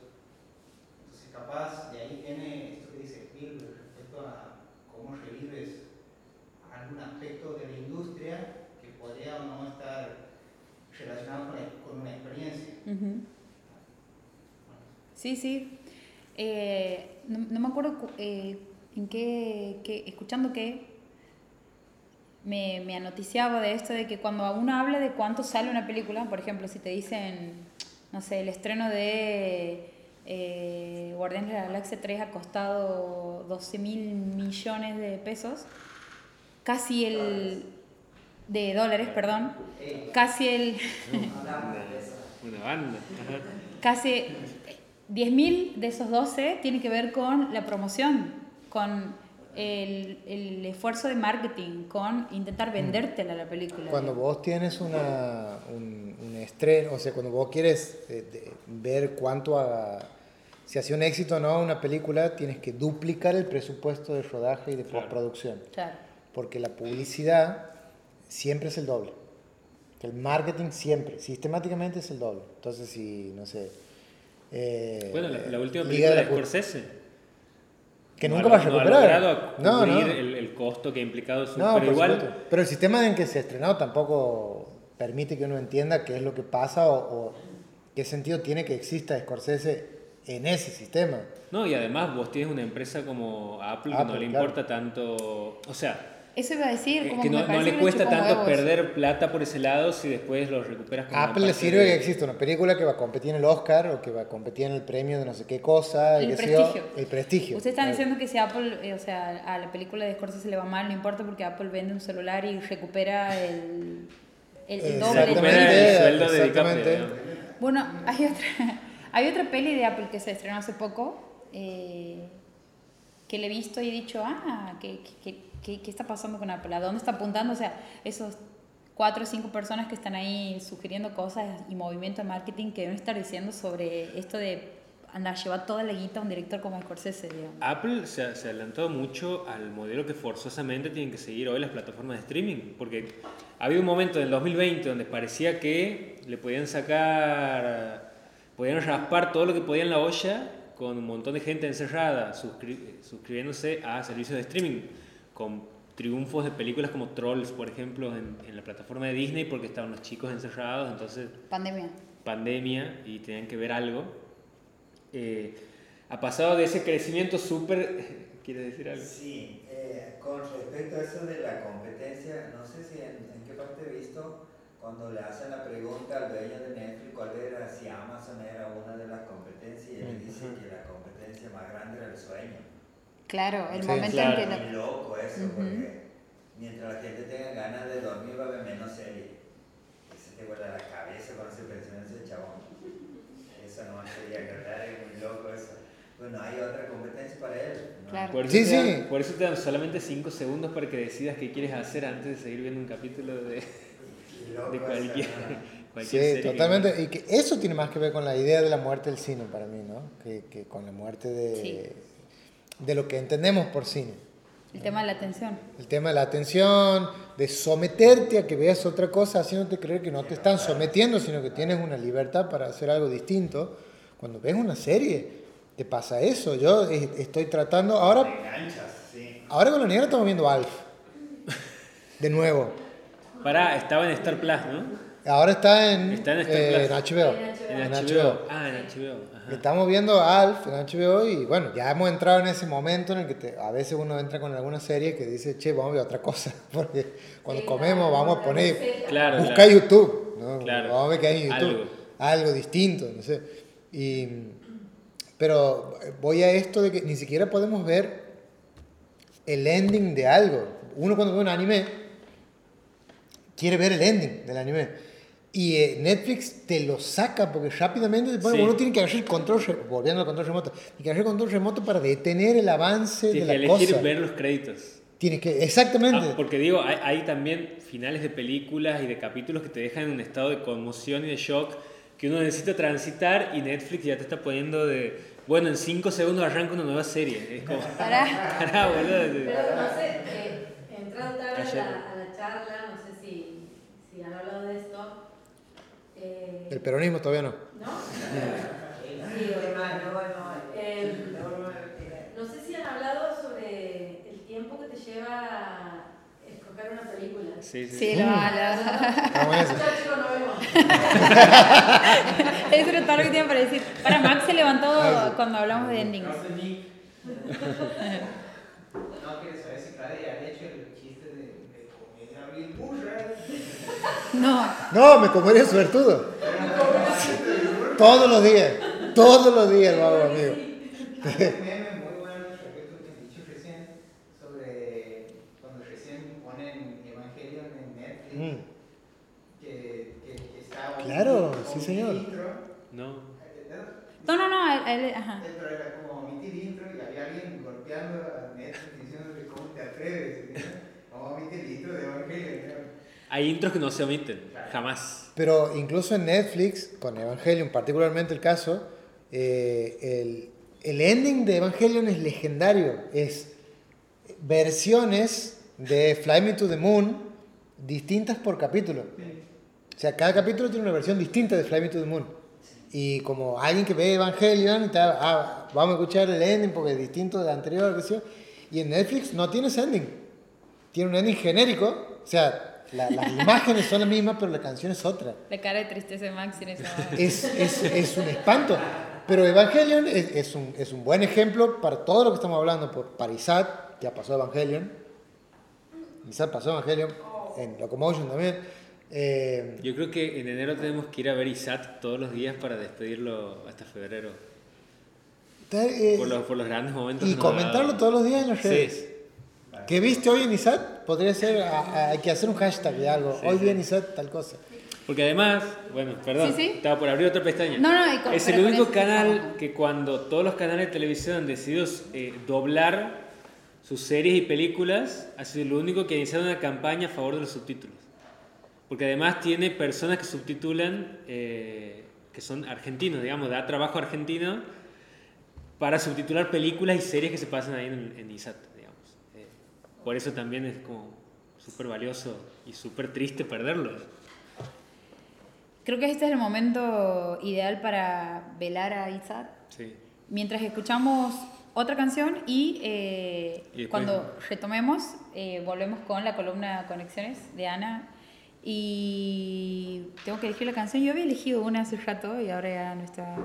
Entonces, capaz, de ahí viene esto que dice Spielberg respecto a cómo revives algún aspecto de la industria que podría o no estar relacionado con, una experiencia. Sí, sí. Eh, no, me acuerdo eh, en qué, qué, escuchando qué, me, me anoticiaba de esto de que cuando uno habla de cuánto sale una película, por ejemplo, si te dicen, no sé, el estreno de eh, Guardianes de la Galaxia 3 ha costado 12 mil millones de pesos, casi el... de dólares, perdón, casi el... Una banda. Casi 10 mil de esos 12 tiene que ver con la promoción, con el, el, esfuerzo de marketing con intentar mm. vendértela la película. Cuando vos tienes una, un, un, estreno, o sea, cuando vos quieres eh, ver cuánto haga, si hace un éxito o no una película, tienes que duplicar el presupuesto de rodaje y de postproducción. Claro. Porque la publicidad siempre es el doble. El marketing siempre, sistemáticamente es el doble. Entonces, si, no sé... Eh, bueno, la, última película de, de Scorsese que nunca va a recuperar. No no, El, el, costo que ha implicado su... No, pero igual... Pero el sistema en que se ha estrenado tampoco permite que uno entienda qué es lo que pasa o, o qué sentido tiene que exista Scorsese en ese sistema. No, y además vos tienes una empresa como Apple, que no le importa tanto... O sea eso iba a decir, como que no, no le cuesta tanto perder plata por ese lado si después lo recuperas con Apple le sirve que exista una película que va a competir en el Oscar o que va a competir en el premio de no sé qué cosa. El prestigio. el prestigio. Ustedes están diciendo que si Apple, eh, o sea, a la película de Scorsese se le va mal, no importa porque Apple vende un celular y recupera el, el, el doble. Exactamente, el sueldo de Bueno, hay otra, Hay otra peli de Apple que se estrenó hace poco, eh, que le he visto y he dicho, ah, ¿qué, qué, qué, qué está pasando con Apple? ¿A dónde está apuntando? O sea, esos cuatro o cinco personas que están ahí sugiriendo cosas y movimiento de marketing que deben estar diciendo sobre esto de andar, llevar toda la guita a un director como Scorsese, digamos. Apple se se ha adelantado mucho al modelo que forzosamente tienen que seguir hoy las plataformas de streaming, porque ha habido un momento en el 2020 donde parecía que le podían sacar, podían raspar todo lo que podían en la olla con un montón de gente encerrada suscri- suscribiéndose a servicios de streaming, con triunfos de películas como Trolls, por ejemplo, en, en la plataforma de Disney, porque estaban los chicos encerrados, entonces Pandemia. pandemia y tenían que ver algo. Eh, ha pasado de ese crecimiento súper... ¿Quieres decir algo? Sí, eh, con respecto a eso de la competencia, no sé si en, en qué parte he visto cuando le hacen la pregunta al dueño de Netflix cuál era, si Amazon era una de las competencias, y él dice que la competencia más grande era el sueño. Claro, el Sí, momento claro. en que... Muy loco eso, Ujú. porque mientras la gente tenga ganas de dormir va a haber menos serie. Y se te vuela la cabeza cuando se pensiona ese chabón. Eso no sería verdad, es muy loco eso. Bueno, hay otra competencia para él. ¿no? Claro. Por eso, Sí, te dan, sí. por eso te dan solamente 5 segundos para que decidas qué quieres hacer antes de seguir viendo un capítulo de, loco de eso, cualquier, ¿no? cualquier Sí, serie que- totalmente. Y que eso tiene más que ver con la idea de la muerte del cine para mí, ¿no? Que, que con la muerte de, Sí. De lo que entendemos por cine. El tema de la atención. El tema de la atención, de someterte a que veas otra cosa, haciéndote creer que no te están sometiendo, sino que tienes una libertad para hacer algo distinto. Cuando ves una serie, te pasa eso. Yo eh, estoy tratando, ahora, ahora con la negra estamos viendo Alf. De nuevo. Pará, estaba en Star Plus, ¿no? Ahora está en, Está en Star eh, Plus. en HBO. En En HBO. HBO. Ah, en HBO. Ajá. Estamos viendo Alf en HBO y bueno, ya hemos entrado en ese momento en el que te- a veces uno entra con alguna serie que dice, che, vamos a ver otra cosa, porque cuando Sí, comemos claro, vamos a poner. Claro, busca claro. YouTube, ¿no? Claro. vamos a ver qué hay en YouTube, Algo. algo, distinto, no sé. Y, pero voy a esto de que ni siquiera podemos ver el ending de algo. Uno cuando ve un anime quiere ver el ending del anime. Y eh, Netflix te lo saca porque rápidamente te pone- Sí. uno tiene que agarrar el control, volviendo al control remoto, tiene que agarrar el control remoto para detener el avance Tienes de que la elegir cosa. ver los créditos. Tienes que, exactamente. Ah, porque digo, hay, hay también finales de películas y de capítulos que te dejan en un estado de conmoción y de shock que uno necesita transitar y Netflix ya te está poniendo de, bueno, en 5 segundos arranca una nueva serie. Es como, Pará. pará, boludo. Pero no sé, eh, entrando tarde a la, a la charla, no sé si, si han hablado de esto. Eh, El peronismo todavía no. ¿No? Sí, bueno, no, Eh, no, sé si han hablado sobre el tiempo que te lleva escoger una película. Sí, sí. Sí, lo la- Estamos en eso. Eso era todo lo que tenía para decir. Para Max se levantó cuando hablamos de endings. No si Claudia ha hecho el chiste de, de comedia bien burra. No, No, me comería suertudo. Todos los días. Todos los días lo hago, amigo. Hay un meme muy bueno respecto a lo que has dicho recién sobre cuando recién ponen Evangelion en Netflix. Que, que, que está Claro, sí, señor. No. no, no, no, él, él- ajá. Pero era como omitir intro y había alguien golpeando a Netflix diciéndole cómo te atreves. El intro de Evangelion. Hay intros que no se omiten, jamás. Pero incluso en Netflix, con Evangelion, particularmente el caso, eh, el, el ending de Evangelion es legendario. Es versiones de Fly Me to the Moon distintas por capítulo. O sea, cada capítulo tiene una versión distinta de Fly Me to the Moon. Y como alguien que ve Evangelion, y tal, ah, vamos a escuchar el ending porque es distinto del anterior, yo. Y en Netflix no tiene ese ending. Tiene un ending genérico. O sea, la- las imágenes son las mismas, pero la canción es otra. La cara de tristeza de Max en esa. Es, es, es un espanto. Pero Evangelion es, es un, es un buen ejemplo para todo lo que estamos hablando. Por, para Isaac, ya pasó Evangelion. Isaac pasó Evangelion. En Locomotion también. Eh, Yo creo que en enero tenemos que ir a ver ISAT todos los días para despedirlo hasta febrero. eh, Por los, por los grandes momentos. y comentarlo todos los días en las redes. Sí. ¿Qué viste hoy en Isaac? Podría ser, a- a- hay que hacer un hashtag de algo. Sí, hoy sí. vi en Isaac tal cosa. Porque además, bueno, perdón, Sí, sí. estaba por abrir otra pestaña. No, no, y con- es el único eso canal que cuando todos los canales de televisión han decidido eh, doblar sus series y películas, ha sido lo único que ha iniciado una campaña a favor de los subtítulos. Porque además tiene personas que subtitulan, eh, que son argentinos, digamos, da trabajo argentino para subtitular películas y series que se pasan ahí en, en ISAT, por eso también es como súper valioso y súper triste perderlo. Creo que este es el momento ideal para velar a Isaac Sí. mientras escuchamos otra canción y, eh, Y después- cuando retomemos eh, volvemos con la columna Conexiones de Ana y tengo que elegir la canción. Yo había elegido una hace rato y ahora ya no está.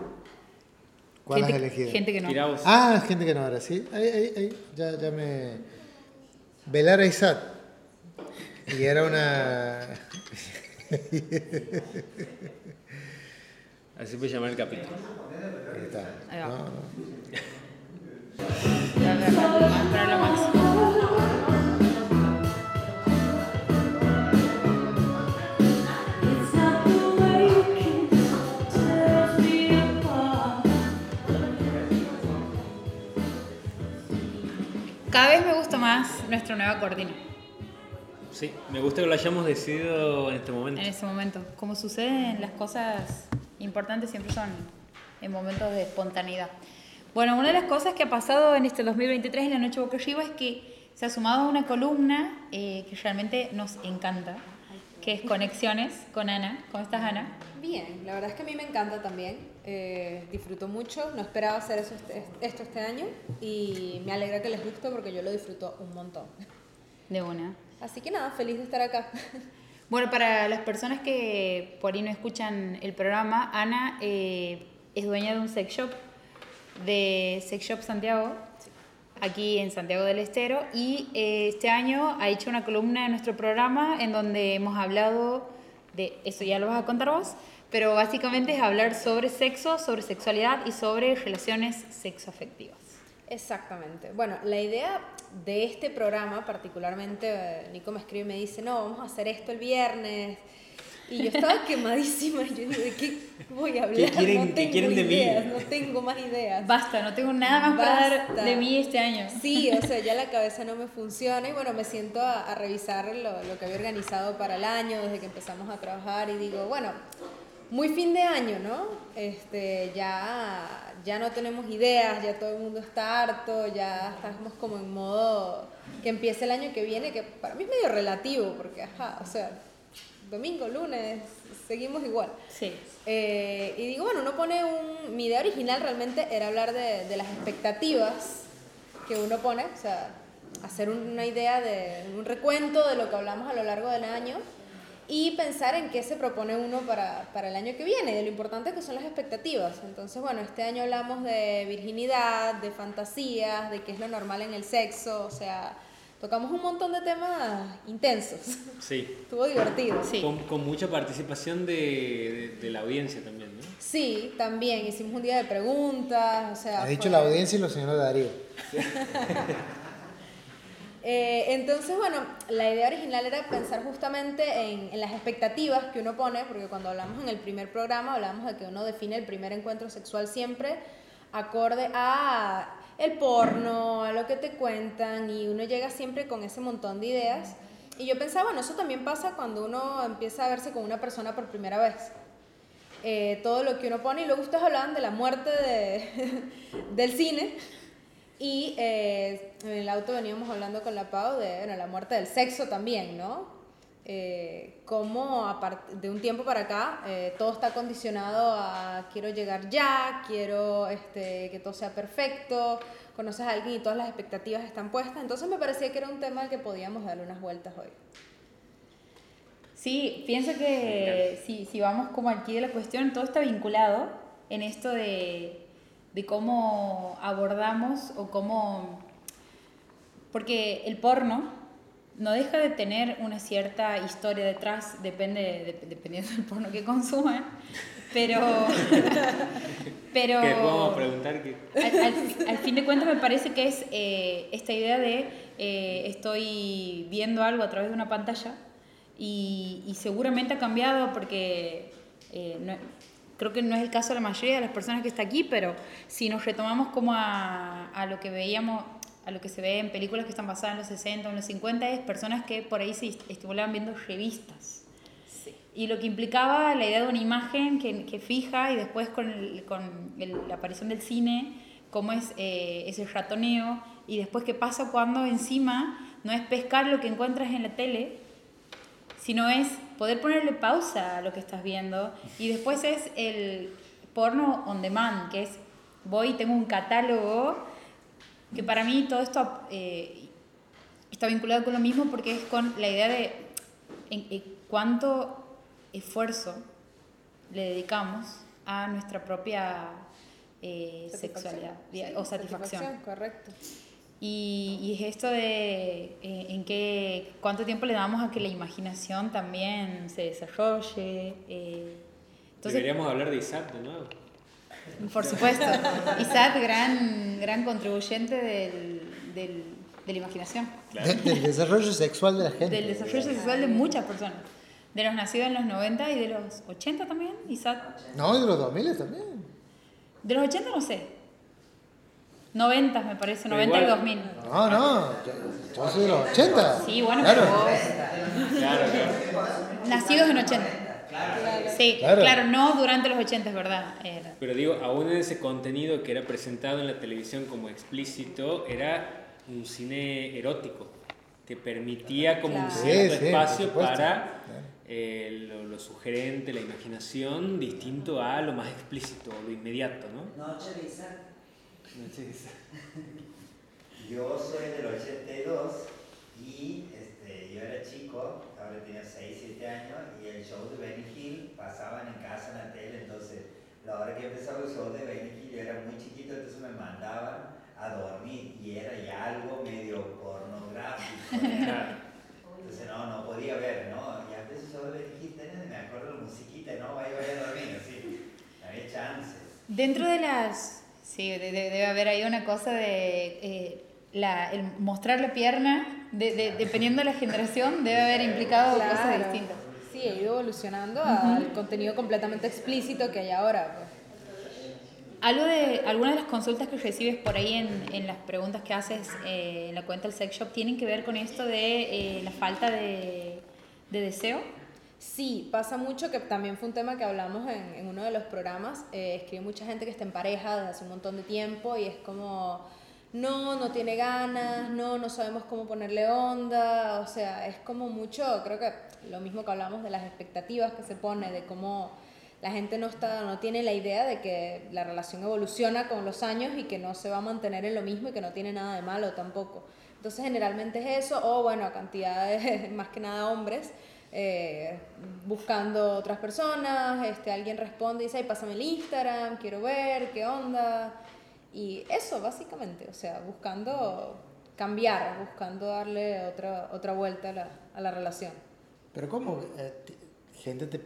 ¿Cuál has gente, elegido? Gente que no. Ah, gente que no ahora, sí. Ahí, ahí, ahí. Ya, ya me. Velar a Isaac. Y era una. Así puede llamar el capítulo. Ahí está. Ahí va. No, no. Cada vez me gusta más nuestra nueva cortina Sí, me gusta que lo hayamos decidido en este momento. en ese momento. Como suceden las cosas importantes siempre son en momentos de espontaneidad. Bueno, una de las cosas que ha pasado en este 2023 en la Noche Boca Arriba es que se ha sumado una columna eh, que realmente nos encanta, que es Conexiones con Ana. ¿Cómo estás, Ana? Bien, la verdad es que a mí me encanta también. eh, disfruto mucho, no esperaba hacer eso este- esto este año y me alegra que les guste porque yo lo disfruto un montón. De una. Así que nada, feliz de estar acá. Bueno, para las personas que por ahí no escuchan el programa, Ana eh, es dueña de un sex shop, de Sex Shop Santiago, aquí en Santiago del Estero, y eh, este año ha hecho una columna en nuestro programa en donde hemos hablado de, eso ya lo vas a contar vos, pero básicamente es hablar sobre sexo, sobre sexualidad y sobre relaciones sexoafectivas. Exactamente. Bueno, la idea de este programa, particularmente, eh, Nico me escribe y me dice, no, vamos a hacer esto el viernes. Y yo estaba quemadísima. Yo digo, ¿de qué voy a hablar? ¿Qué quieren- no qué tengo quieren de mí? ideas, no tengo más ideas. Basta, no tengo nada más para dar de mí este año. Sí, o sea, ya la cabeza no me funciona y bueno, me siento a, a revisar lo, lo que había organizado para el año desde que empezamos a trabajar y digo, bueno, muy fin de año, ¿no? Este, ya, ya no tenemos ideas, ya todo el mundo está harto, ya estamos como en modo que empiece el año que viene, que para mí es medio relativo, porque, ajá, o sea, domingo, lunes, seguimos igual. Sí. Eh, y digo, bueno, uno pone un... Mi idea original realmente era hablar de, de las expectativas que uno pone, o sea, hacer un- una idea de un recuento de lo que hablamos a lo largo del año y pensar en qué se propone uno para, para el año que viene, de lo importante que son las expectativas. Entonces, bueno, este año hablamos de virginidad, de fantasías, de qué es lo normal en el sexo, o sea, tocamos un montón de temas intensos. Sí. Estuvo divertido. Sí. Con, con mucha participación de, de- de la audiencia también, ¿no? Sí, también hicimos un día de preguntas, o sea... Ha dicho fue- la audiencia y los señores Darío. Eh, entonces, bueno, la idea original era pensar justamente en, en las expectativas que uno pone, porque cuando hablamos en el primer programa hablamos de que uno define el primer encuentro sexual siempre acorde a el porno, a lo que te cuentan, y uno llega siempre con ese montón de ideas. Y yo pensaba, bueno, eso también pasa cuando uno empieza a verse con una persona por primera vez. Eh, todo lo que uno pone, y luego ustedes hablaban de la muerte de- del cine, y eh, en el auto veníamos hablando con la Pau de bueno, la muerte del sexo también, ¿no? Eh, cómo a de un tiempo para acá eh, todo está condicionado a quiero llegar ya, quiero este, que todo sea perfecto, conoces a alguien y todas las expectativas están puestas. Entonces me parecía que era un tema al que podíamos darle unas vueltas hoy. Sí, pienso que si, si vamos como aquí de la cuestión, todo está vinculado en esto de, de cómo abordamos o cómo... Porque el porno no deja de tener una cierta historia detrás, depende de- dependiendo del porno que consuman, pero... pero Que preguntar que... al, al- al fin de cuentas me parece que es eh, esta idea de eh, estoy viendo algo a través de una pantalla y, y seguramente ha cambiado porque eh, no- creo que no es el caso de la mayoría de las personas que está aquí, pero si nos retomamos como a, a lo que veíamos, a lo que se ve en películas que están basadas en los 60 o en los 50, es personas que por ahí se est- estimulaban viendo revistas. Y lo que implicaba la idea de una imagen que, que fija y después con, el- con el- la aparición del cine, cómo es eh, ese ratoneo y después qué pasa cuando encima no es pescar lo que encuentras en la tele, sino es poder ponerle pausa a lo que estás viendo y después es el porno on demand, que es voy tengo un catálogo que para mí todo esto eh, está vinculado con lo mismo porque es con la idea de en- en cuánto esfuerzo le dedicamos a nuestra propia eh, sexualidad Sí, o satisfacción. Correcto. Y, y es esto de eh, en qué, cuánto tiempo le damos a que la imaginación también se desarrolle. eh. Entonces, Deberíamos hablar de ISAT de nuevo. Por supuesto, Isaac, gran, gran contribuyente del, del- de la imaginación, De- del desarrollo sexual de la gente. del desarrollo sexual de muchas personas. De los nacidos en los 90 y de los 80 también, Isaac. No, y de los 2000 también. De los 80 no sé. 90 me parece, Pero 90 y igual- 2000. No, no, yo, yo soy de los 80. Sí, bueno, claro. pero vos- Claro, claro. Nacidos en 80. Sí, Claro. claro. no durante los 80, es verdad. Era. Pero digo, aún en ese contenido que era presentado en la televisión como explícito, era un cine erótico, que permitía como un Claro. cierto Sí, sí, espacio para Claro. eh, lo, lo sugerente, la imaginación, distinto a lo más explícito, lo inmediato, ¿no? Noche de Isaac. Yo soy del 82 y este, yo era chico, ahora tenía 6, 7 años, y el show de Benny Hill pasaban en casa en la tele, entonces la hora que empezaba el show de Benny Hill yo era muy chiquito, entonces me mandaban a dormir y era ya algo medio pornográfico. Entonces no, no podía ver, ¿no? Y antes el show de Benny Hill, tenés, me acuerdo la musiquita, ¿no? Vaya, vaya a dormir, así, no había chance. Dentro de las. Sí, de- de- debe haber ahí una cosa de. eh, la, el mostrar la pierna, de- de- dependiendo de la generación, debe haber implicado cosas Claro. distintas. Sí, ha ido evolucionando al contenido completamente explícito que hay ahora. pues. Algo de, algunas de las consultas que recibes por ahí en, en las preguntas que haces eh, en la cuenta del sex shop tienen que ver con esto de eh, la falta de, de deseo. Sí, pasa mucho que también fue un tema que hablamos en, en uno de los programas. Eh, escribe mucha gente que está en pareja desde hace un montón de tiempo y es como, no, no tiene ganas, no, no sabemos cómo ponerle onda. O sea, es como mucho, creo que lo mismo que hablamos de las expectativas que se pone, de cómo la gente no, está, no tiene la idea de que la relación evoluciona con los años y que no se va a mantener en lo mismo y que no tiene nada de malo tampoco. Entonces generalmente es eso, o bueno, cantidad de, más que nada hombres, eh, buscando otras personas, este, alguien responde y dice, ay, pásame el Instagram, quiero ver, qué onda. Y eso básicamente, o sea, buscando cambiar, buscando darle otra, otra vuelta a la, a la relación. Pero ¿cómo? Eh, te- ¿Gente te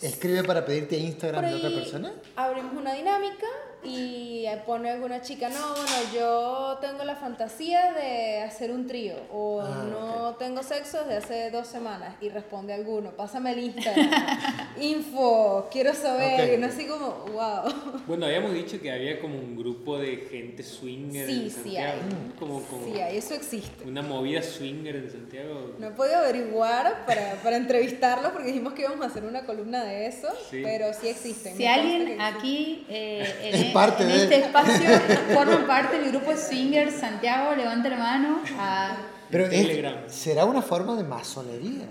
escribe para pedirte Instagram de otra persona? abrimos una dinámica y pone alguna chica, no, bueno, yo tengo la fantasía de hacer un trío o Ah, no tengo sexo desde hace dos semanas y responde alguno, pásame el Instagram, info, quiero saber, Ok. y no así como, wow. Bueno, habíamos dicho que había como un grupo de gente swinger Sí, en sí Santiago, hay. ¿no? Como, como Sí, ahí eso existe. una movida swinger en Santiago. No he podido averiguar para, para entrevistarlo porque dijimos que íbamos a hacer una columna de eso, Sí. pero sí existen. Si alguien aquí eh, en, parte en de- este espacio forma parte del grupo Swinger Santiago, levanta la mano. A, Pero es- Telegram. será una forma de masonería.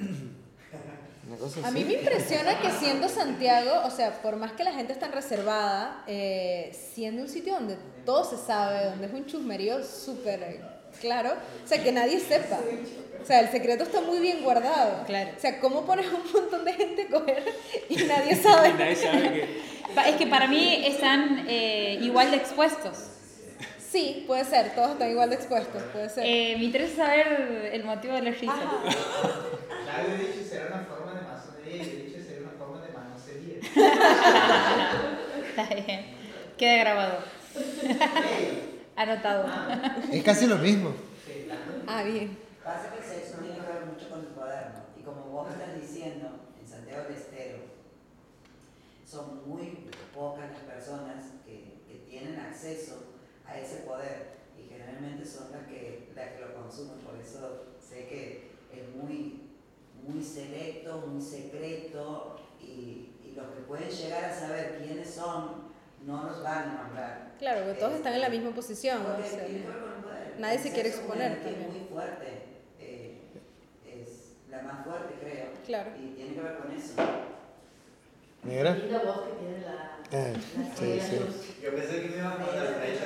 A mí me impresiona que siendo Santiago, o sea, por más que la gente es tan reservada, eh, siendo un sitio donde todo se sabe, donde es un chusmerío súper claro, o sea, que nadie sepa. O sea, el secreto está muy bien guardado. Claro. O sea, ¿cómo pones un montón de gente a coger y nadie sabe? Y nadie sabe que... Es que para mí están eh, igual de expuestos. Sí, puede ser, todos están igual de expuestos, puede ser. Eh, me interesa saber el motivo de la risa. Claro, yo he dicho será una forma de masonería y yo he dicho será una forma de manosería. Está bien. Queda grabado. Anotado. Es casi lo mismo. Ah, bien. Pasa que el sexo tiene que ver mucho con el poder, ¿no? Y como vos estás diciendo, en Santiago del Estero son muy pocas las personas que, que tienen acceso a ese poder y generalmente son las que, las que lo consumen. Por eso sé que es muy, muy selecto, muy secreto y, y los que pueden llegar a saber quiénes son no los van a nombrar. Claro, porque todos están en la misma posición. O sea, nadie se quiere es exponer también. muy fuerte, eh, es la más fuerte creo, Claro. y tiene que ver con eso. ¿Negra? Linda voz que tiene la, Eh, la sí, sí. Yo pensé que me iban a poner flecha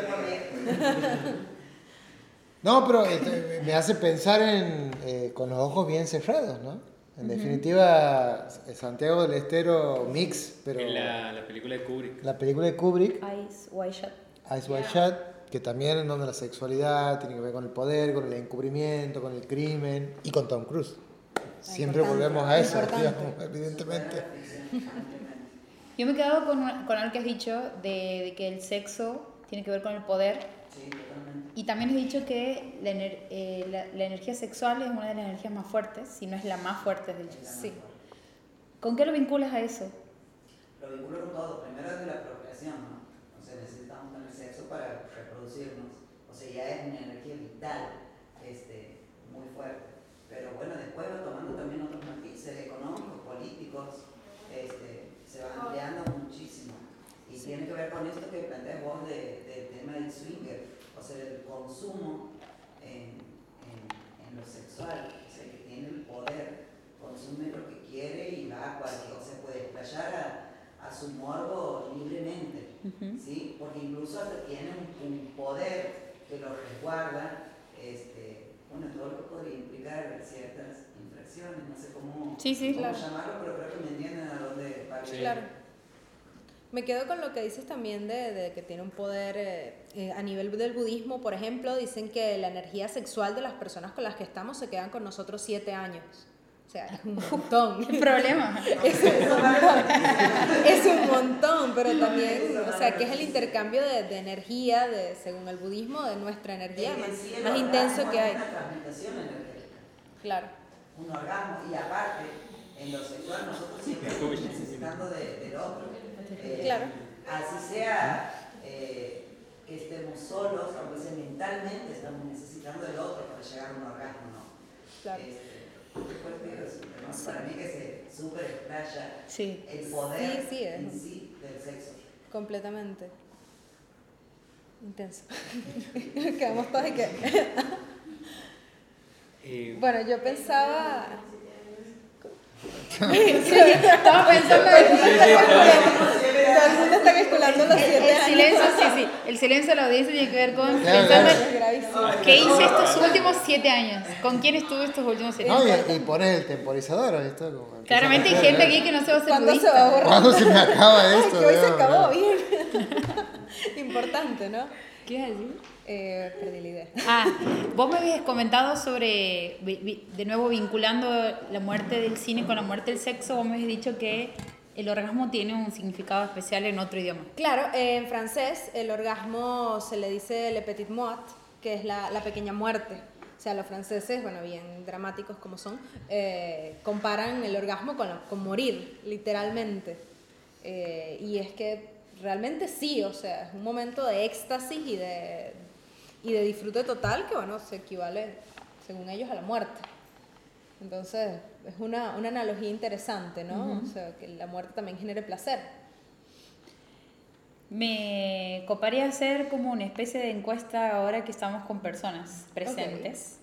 No, pero este, me hace pensar en eh, con los ojos bien cerrados, ¿no? En definitiva, Santiago del Estero mix, pero En la, la película de Kubrick. la película de Kubrick, Eyes Wide Shut. Ice White Shut, que también en donde la sexualidad tiene que ver con el poder, con el encubrimiento, con el crimen y con Tom Cruise. Siempre volvemos a eso, digamos, evidentemente. Yo me he quedado con, con algo que has dicho de, de que el sexo tiene que ver con el poder Sí, totalmente. y también has dicho que la, ener- eh, la- la energía sexual es una de las energías más fuertes, si no es la más fuerte, de hecho. Sí. ¿Con qué lo vinculas a eso? Lo vinculo con todo. Primero es de la procreación, ¿no? O sea, necesitamos tener sexo para reproducirnos. O sea, ya es una energía vital, este, muy fuerte. Pero bueno, después va tomando también otros matices económicos, políticos, este, se va ampliando muchísimo. Y tiene que ver con esto que planteas vos de- del tema del swinger, o sea, el consumo en, en, en lo sexual, o sea, que tiene el poder, consume lo que quiere y va a cualquier, o sea, puede explayar a, a su morbo libremente, ¿sí? Porque incluso hasta tiene un, un poder que lo resguarda, este, bueno, todo lo que podría implicar ciertas infracciones, no sé cómo, Sí, sí, cómo claro. llamarlo, pero creo que me entienden a dónde va Sí. Claro. Me quedo con lo que dices también de, de que tiene un poder eh, eh, a nivel del budismo, por ejemplo, dicen que la energía sexual de las personas con las que estamos se quedan con nosotros siete años. O sea, es un montón. ¿Qué problema? es un montón. Es un montón, pero también, o sea, que es el intercambio de, de energía, de, según el budismo, de nuestra energía más, el intenso que es hay. una transmutación energética. Claro. un orgasmo y aparte en lo sexual nosotros siempre estamos necesitando de- del otro. Eh, Claro. Así sea eh, que estemos solos, aunque sea mentalmente estamos necesitando del otro para llegar a un orgasmo, ¿no? Claro. Este, es un para mí que se super explaya Sí. el poder Sí, sí, es. en sí del sexo. Completamente. Intenso. Quedamos todos y que. Eh, Bueno, yo pensaba. Estaba pensando está calculando los siete el silencio, sí, sí. El silencio de la audiencia tiene que ver con Claro, pensando claro. en Es gravísimo. qué hice estos últimos siete años. ¿Con quién estuve estos últimos siete No, años? y, y pones el temporizador, esto como Claramente hay gente aquí que no se va a hacer ¿Cuándo se va a borrar? ¿Cuándo se me acaba Ay, esto? que hoy se acabó bien. Importante, ¿no? ¿Qué ibas a decir? Eh, perdí la idea. Ah, vos me habías comentado sobre, de nuevo vinculando la muerte del cine con la muerte del sexo, vos me habías dicho que el orgasmo tiene un significado especial en otro idioma. Claro, eh, en francés el orgasmo se le dice le petit mort, que es la, la pequeña muerte. O sea, los franceses, bueno, bien dramáticos como son, eh, comparan el orgasmo con, con morir, literalmente. Eh, y es que realmente sí, o sea, es un momento de éxtasis y de, y de disfrute total que, bueno, se equivale, según ellos, a la muerte. Entonces, es una, una analogía interesante, ¿no? O sea, que la muerte también genere placer. Me coparía hacer como una especie de encuesta ahora que estamos con personas presentes,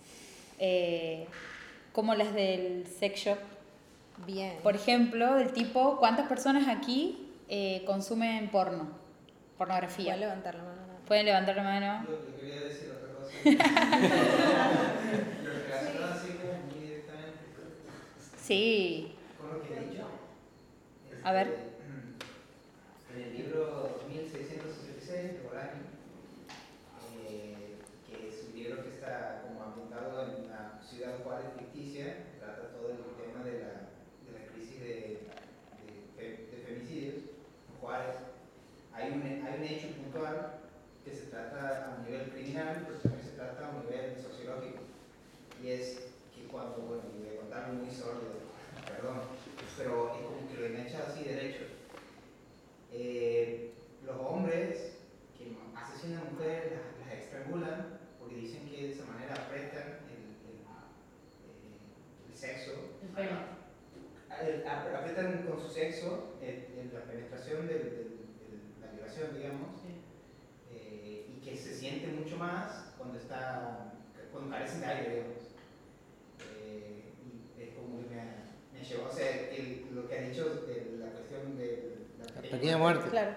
eh, como las del sex shop. Bien. Por ejemplo, del tipo, ¿cuántas personas aquí eh, consumen porno? Pornografía. A levantar la mano. Pueden levantar la mano. Sí. con lo que he dicho. A ver. En el libro 1666 de Bolaño, eh, que es un libro que está como ambientado en una ciudad Juárez ficticia, trata todo el tema de la, de la crisis de, de, de femicidios en Juárez. Hay un, hay un hecho puntual que se trata a nivel criminal, también trata a un nivel sociológico. Y es que cuando, bueno, y voy a contar muy sórdido, perdón, pero es como que lo engancha así derecho. Eh, los hombres que asesinan a mujeres las, las estrangulan porque dicen que de esa manera apretan el, el, el sexo. El Apretan con su sexo la penetración del- del- la violación, digamos, se siente mucho más cuando está cuando carecen de aire, digamos. Eh, y es como que me, me llevó, o sea, el- lo que has dicho de la cuestión de La pequeña muerte. Claro.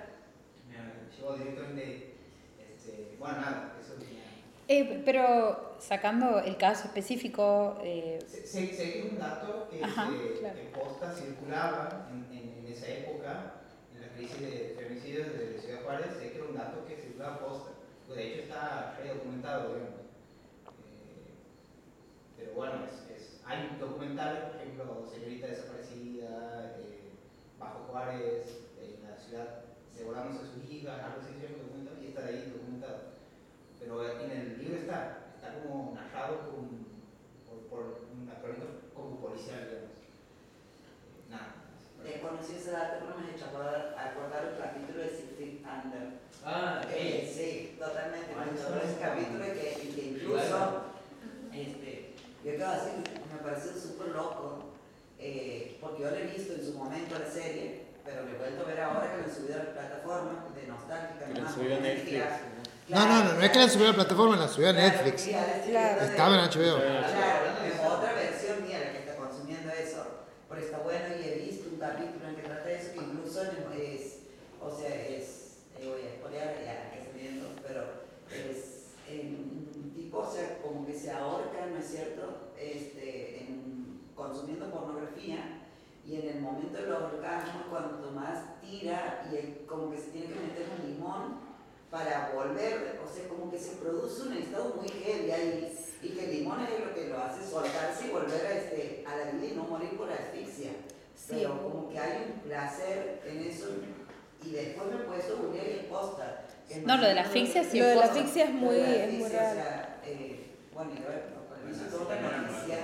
me llevó directamente, este, bueno, nada, eso tenía. Eh, pero sacando el caso específico, eh, Sé, sé- sé que es un dato que, Ajá, se- claro. que posta circulaba en, en- en esa época, en la crisis de femicidios de Ciudad Juárez, sé que era un dato que circulaba posta. Pues de hecho está re documentado, digamos. Eh, pero bueno, es, hay documentales, por ejemplo, Señorita Desaparecida, eh, Bajo Juárez, eh, la ciudad devorándose a sus hijas, algo así documentado, y está de ahí documentado. Pero en el libro está, está como narrado un- por, por una como policial, digamos. Eh, nada. Conocí ese dato, pero me he hecho acordar, el capítulo de Feet Under. Ah, Eh, sí, totalmente. Me gustó ese capítulo que, que incluso, este, yo acabo de decir, me pareció súper loco, eh, porque yo lo he visto en su momento la serie, pero lo he vuelto a ver ahora que lo han subido a la plataforma de nostálgica. Que lo subido a porque Netflix. mentira. No, no, no, no es que la subió a la plataforma, la subió a Claro, Netflix. Claro. Estaba en HBO. Claro, es otra versión mía la que está consumiendo eso, pero está bueno y he visto un capítulo en que trata eso que incluso es, o sea, es, eh, voy a spoilear ya que estoy viendo, pero es en un tipo, o sea, como que se ahorca, ¿no es cierto? Este, en- consumiendo pornografía y en el momento del orgasmo, cuanto más tira y el- como que se tiene que meter un limón para volver, o sea, como que se produce un estado muy heavy ahí, y que el limón es lo que lo hace soltarse y volver a, este, a la vida y no morir por asfixia. Sí. Pero como que hay un placer en eso, y después me he puesto googlear y posta. No, lo de la asfixia sí Lo de la asfixia es muy, es muy asfixia, real. O sea, eh, bueno, otra noticia.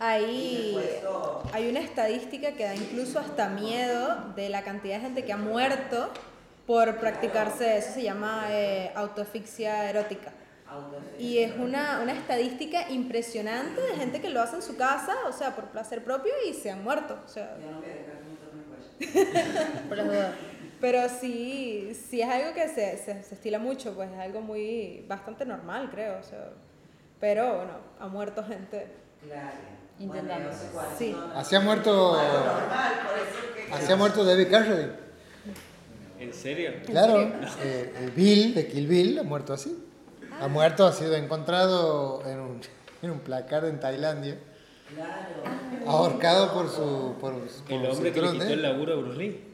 Hay una estadística que da incluso hasta miedo de la cantidad de gente que ha muerto por practicarse eso, se llama eh, autoasfixia erótica. Y es una, una estadística impresionante de gente que lo hace en su casa, o sea, por placer propio y se han muerto. O sea, Ya no voy a dejar por las dudas. Pero sí, sí es algo que se, se, se estila mucho, pues es algo muy, bastante normal, creo. O sea, pero bueno, ha muerto gente. Claro. Intentando. Bueno, Sí. Así ha muerto, normal, que- así ha muerto David Carradine. ¿En serio? Claro, eh, el Bill de Kill Bill ha muerto así. Ha muerto, ha sido encontrado en un, en un placar en Tailandia, Claro. ahorcado por su por, por El su hombre que le quitó el laburo a Bruce Lee.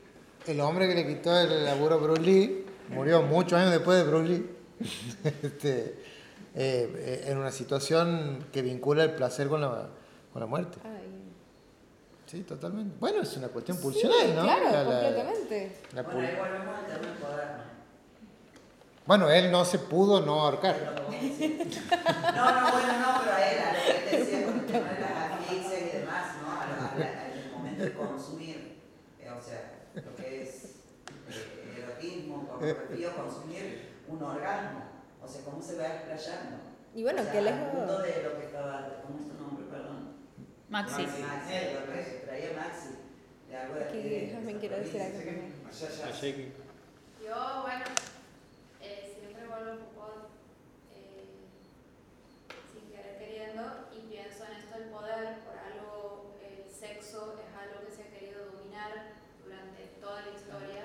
El hombre que le quitó el laburo a Bruce Lee murió muchos años después de Bruce Lee. Este, eh, eh, en una situación que vincula el placer con la, con la muerte. Ay. Sí, totalmente. Bueno, es una cuestión pulsional, ¿no? Claro, La- la- completamente. la Bueno, pul- ahí volvemos al tema del poder, ¿no? bueno, él no se pudo no ahorcar. No, no, bueno, no, pero a él, a lo que él decía con el tema de las asfixias y demás, ¿no? A lo- a la- en el momento de consumir, eh, o sea, lo que es eh, erotismo, pornografía, consumir un orgasmo, o sea, cómo se va explayando. Y bueno, o sea, que lejos- punto de lo que estaba, ¿cómo es tu nombre, perdón? Maxi. Maxi, lo que traía Maxi, de algo de Aquí también quiero decir algo Yo, bueno, eh, siempre vuelvo a Foucault eh, sin querer queriendo y pienso en esto del poder, por algo el sexo es algo que se ha querido dominar durante toda la historia,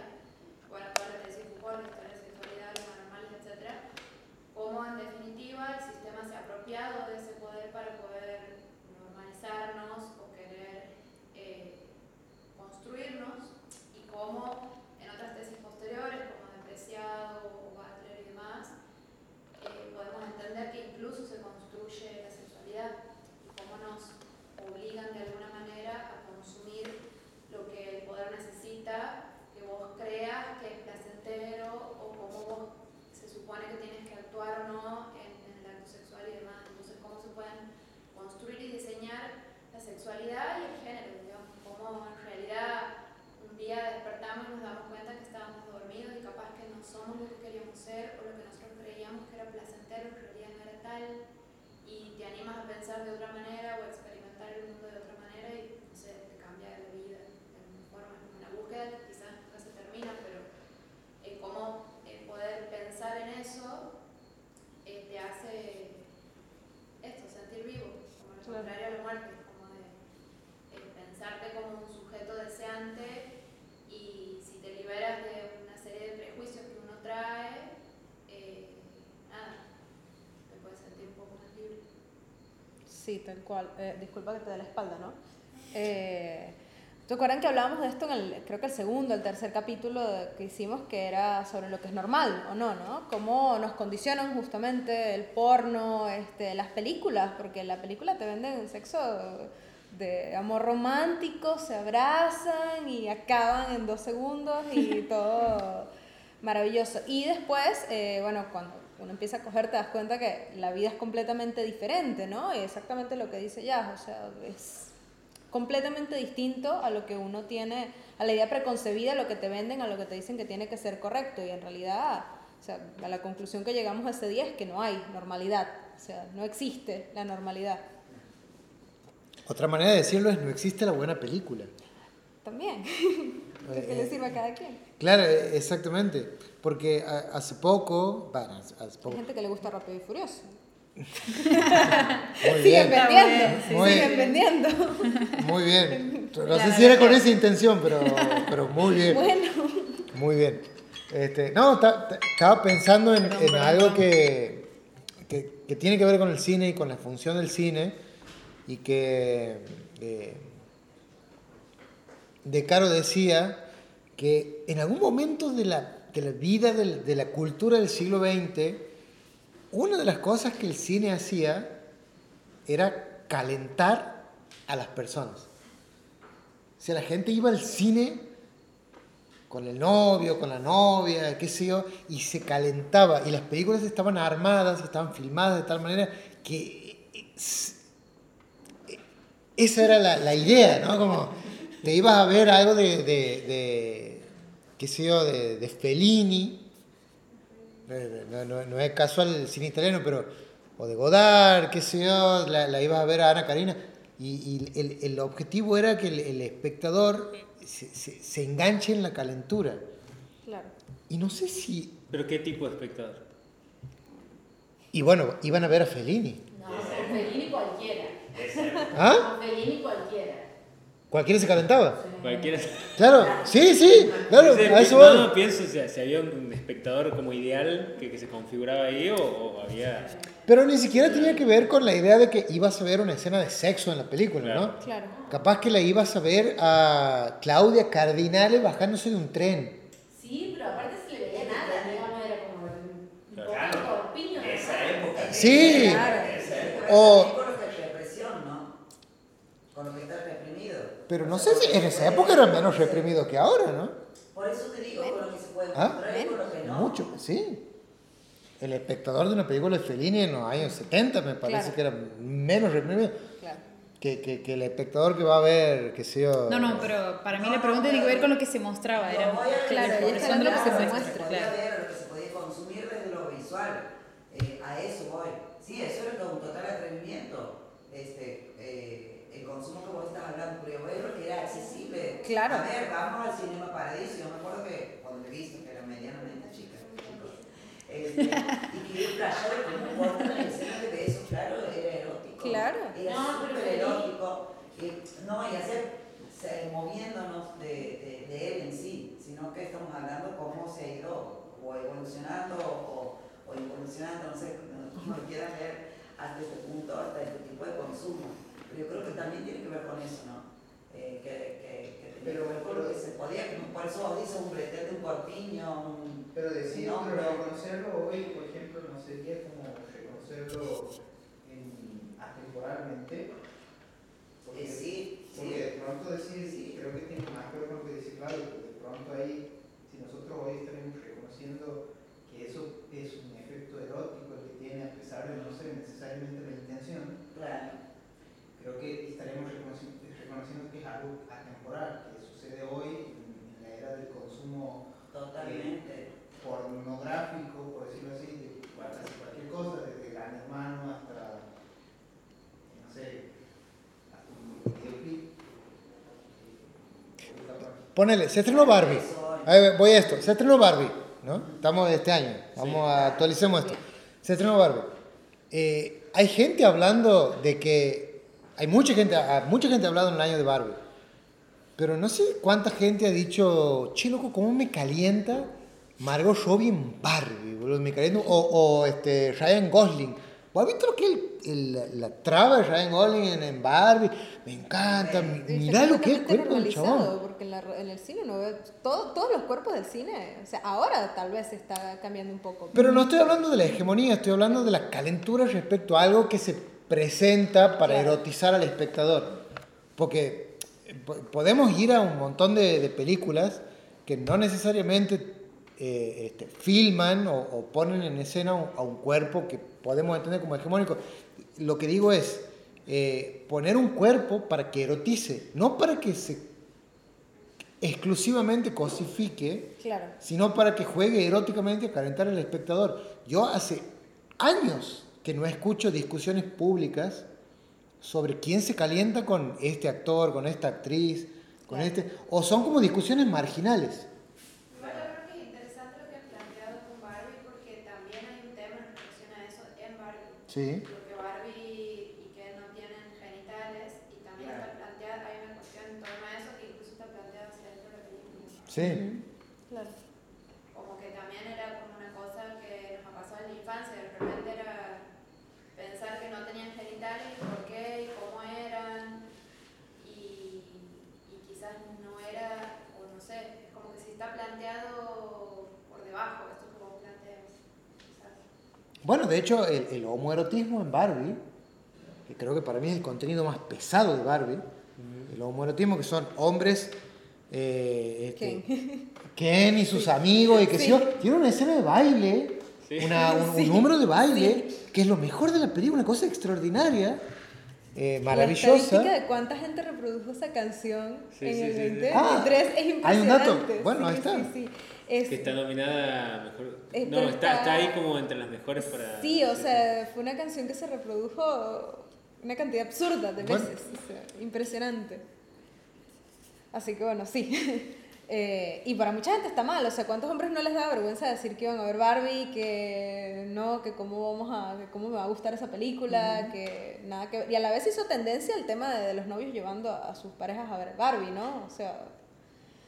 bueno, todas las tesis Foucault, de sexualidad, los anormales, etc. Cómo en definitiva el sistema se ha apropiado de ese poder para poder normalizarnos o querer eh, construirnos y cómo en otras tesis posteriores, como Depreciado o Butler y demás, eh, podemos entender que incluso se construye la sexualidad y cómo nos obligan de alguna manera a consumir lo que el poder necesita vos creas que es placentero o cómo vos se supone que tienes que actuar o no en, en el acto sexual y demás. Entonces, cómo se pueden construir y diseñar la sexualidad y el género, digamos, cómo en realidad un día despertamos y nos damos cuenta que estábamos dormidos y capaz que no somos lo que queríamos ser o lo que nosotros creíamos que era placentero, en realidad no era tal, y te animas a pensar de otra manera o a experimentar el mundo de otra manera y, no sé, te cambia la vida. Sí, tal cual. Eh, disculpa que te dé la espalda, ¿no? Eh, ¿Te acuerdan que hablábamos de esto en el, creo que el segundo, el tercer capítulo que hicimos, que era sobre lo que es normal o no, ¿no? Cómo nos condicionan justamente el porno, este, las películas, porque en la película te venden sexo de amor romántico, se abrazan y acaban en dos segundos y todo maravilloso. Y después, eh, bueno, cuando uno empieza a coger te das cuenta que la vida es completamente diferente, ¿no? Y exactamente lo que dice ya, o sea, es completamente distinto a lo que uno tiene, a la idea preconcebida, a lo que te venden, a lo que te dicen que tiene que ser correcto. Y en realidad, o sea, a la conclusión que llegamos ese día es que no hay normalidad, o sea, no existe la normalidad. Otra manera de decirlo es no existe la buena película. También, Eh, que le sirve a cada quien. Claro, eh, exactamente. Porque hace poco, bueno, hace hace Hay poco, gente que le gusta Rápido y Furioso. muy Siguen bien, vendiendo, sí. Muy- siguen vendiendo. muy bien. No sé si era con esa intención, pero, pero muy bien. Bueno, Muy bien. Este, no, ta- ta- estaba pensando en, algo que, que, que tiene que ver con el cine y con la función del cine y que eh, De Caro decía que en algún momento de la, de la vida del- de la cultura del siglo XX, una de las cosas que el cine hacía era calentar a las personas. O sea, la gente iba al cine con el novio, con la novia, qué sé yo, y se calentaba. Y las películas estaban armadas, estaban filmadas de tal manera que es- esa era la, la idea, ¿no? Como te ibas a ver algo de, de, de, qué sé yo, de, de Fellini, no, no- no es casual el cine italiano, pero, o de Godard, qué sé yo, la, la ibas a ver a Ana Karina, y, y el, el objetivo era que el, el espectador se, se- se enganche en la calentura. claro. Y no sé si... ¿Pero qué tipo de espectador? Y bueno, iban a ver a Fellini. No, Fellini cualquiera. ¿Ah? Fellini cualquiera. ¿Cualquiera se calentaba? Cualquiera. Claro, sí, sí, claro, a eso no, pienso, o sea, si había un, espectador como ideal que, que se configuraba ahí o, o había... Pero ni siquiera tenía que ver con la idea de que ibas a ver una escena de sexo en la película, ¿no? Claro. Capaz que la ibas a ver a Claudia Cardinale bajándose de un tren. Sí, pero aparte se le veía nada, digamos, era como un Claro. Esa época. Sí. Esa época. O- con lo que es represión, ¿no? Con lo que está reprimido. Pero no sé si en esa época era menos reprimido que ahora, ¿no? Por eso te digo, con lo que se puede ¿Ah? encontrar y con lo que no. Mucho, sí. El espectador de una película de Fellini en los años 70 me parece Claro. que era menos reprimido Claro. que, que, que el espectador que va a ver, qué sé yo. No, no, pero para mí la pregunta tiene que ver con lo que se mostraba. Era Lo voy a Claro, y lo que es se que se podía muestra, claro. ver, lo que se podía consumir desde lo visual. Eh, a eso voy. Sí, eso era todo un total atrevimiento. Este, consumo que vos estás hablando, pero yo veo que era accesible. Claro. A ver, vamos al Cinema Paradiso. Yo me acuerdo que cuando he visto, que era medianamente chica, chicos, este, y que yo por las escenas de besos, claro, era erótico. Claro. Era No, súper erótico. Y, no, y hacer, se- moviéndonos de, de, de él en sí, sino que estamos hablando cómo se ha ido o evolucionando o, o involucionando, no sé, como lo quieran ver, hasta este punto, hasta este tipo de consumo. Pero yo creo que también tiene que ver con eso, ¿no? Eh, que, que, que tenía que lo que se podía, por eso dice un bretel de un corpiño, un... Pero decir, pero pero- reconocerlo hoy, por ejemplo, no sería como reconocerlo en- atemporalmente. Porque, Eh, sí, porque sí. de pronto decir, sí, creo que tiene más que ver con lo que dice Claudio, de pronto ahí, si nosotros hoy estaremos reconociendo que eso es un efecto erótico el que tiene, a pesar de no ser necesariamente la intención, Claro creo que estaremos reconociendo, reconociendo que es algo atemporal, que sucede hoy en, la era del consumo totalmente eh, pornográfico, por decirlo así, de cualquier cosa, desde Gran Hermano hasta, no sé, hasta. Ponele, se estrenó Barbie. Voy a esto, se estrenó Barbie, ¿no? Estamos este año, vamos a actualicemos esto. Se estrenó Barbie. Eh, hay gente hablando de que hay mucha gente, ah, mucha gente ha hablado en el año de Barbie, pero no sé cuánta gente ha dicho, che, loco, ¿cómo me calienta Margot Robbie en Barbie, boludo? Me calienta, o, o este, Ryan Gosling. ¿Vos has visto lo que es el- el- la, traba de Ryan Gosling en, en Barbie? Me encanta, Y mirá lo que es el cuerpo del chabón. Porque en, la- en el cine uno ve todo- todos los cuerpos del cine. O sea, ahora tal vez está cambiando un poco. Pero no estoy hablando de la hegemonía, estoy hablando de la calentura respecto a algo que se presenta para Claro. erotizar al espectador. Porque po- podemos ir a un montón de, de películas que no necesariamente eh, este, filman o, o ponen en escena un- a un cuerpo que podemos entender como hegemónico. Lo que digo es eh, poner un cuerpo para que erotice, no para que se exclusivamente cosifique Claro. sino para que juegue eróticamente a calentar al espectador. Yo hace años que no escucho discusiones públicas sobre quién se calienta con este actor, con esta actriz, con Claro. este, o son como discusiones marginales. Igual yo creo que es interesante lo que han planteado con Barbie porque también hay un tema en relación a eso en Barbie. Sí. Porque Barbie y que no tienen genitales y también está planteada, hay una cuestión en torno a eso que incluso está planteada dentro de la película. Sí. Claro. Como que también era como una cosa que nos ha pasado en la infancia, de repente era pensar que no tenían genitales, por qué y cómo eran, y, y quizás no era, o no sé, es como que si está planteado por debajo, esto que vos planteas, quizás. Bueno, de hecho, el, el homoerotismo en Barbie, que creo que para mí es el contenido más pesado de Barbie, el homoerotismo que son hombres... eh, este, Ken y sus amigos y que Sí. sí. tiene una escena de baile, Sí. una- un, un número de baile, que es lo mejor de la película, una cosa extraordinaria, eh, La maravillosa. estadística de cuánta gente reprodujo esa canción Sí, en sí, el sí, sí. 2023 Ah, es impresionante. hay un dato. Bueno, ahí está. sí, sí. Es- Que está nominada a mejor. Eh, no, está, está- está ahí como entre las mejores para. Sí, o sea, fue una canción que se reprodujo una cantidad absurda de Bueno. veces. o sea, impresionante. Así que bueno, sí. Eh, y para mucha gente está mal, o sea, ¿cuántos hombres no les da vergüenza decir que iban a ver Barbie, que no, que cómo vamos a, que cómo me va a gustar esa película, que nada que ver? Y a la vez hizo tendencia el tema de, de los novios llevando a sus parejas a ver Barbie, ¿no? O sea,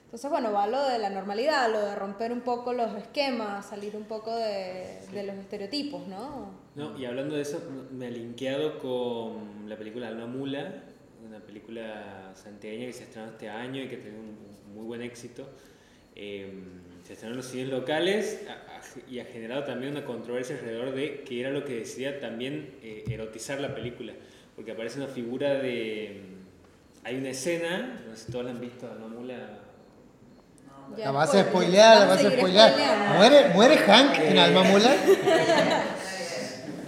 entonces bueno, va lo de la normalidad, lo de romper un poco los esquemas, salir un poco de, de los estereotipos, ¿no? No, y hablando de eso, me he linkeado con la película Alma Mula, una película santiagueña que se estrenó este año y que tiene un muy buen éxito. Eh, se estrenó en los cines locales a- a- y ha generado también una controversia alrededor de que era lo que decía también eh, erotizar la película, porque aparece una figura de... Hay una escena, no sé si todos la han visto, Alma Mula. Ya La vas a spoilear, la vas a spoilear. ¿Muere, ¿Muere Hank en Alma Mula?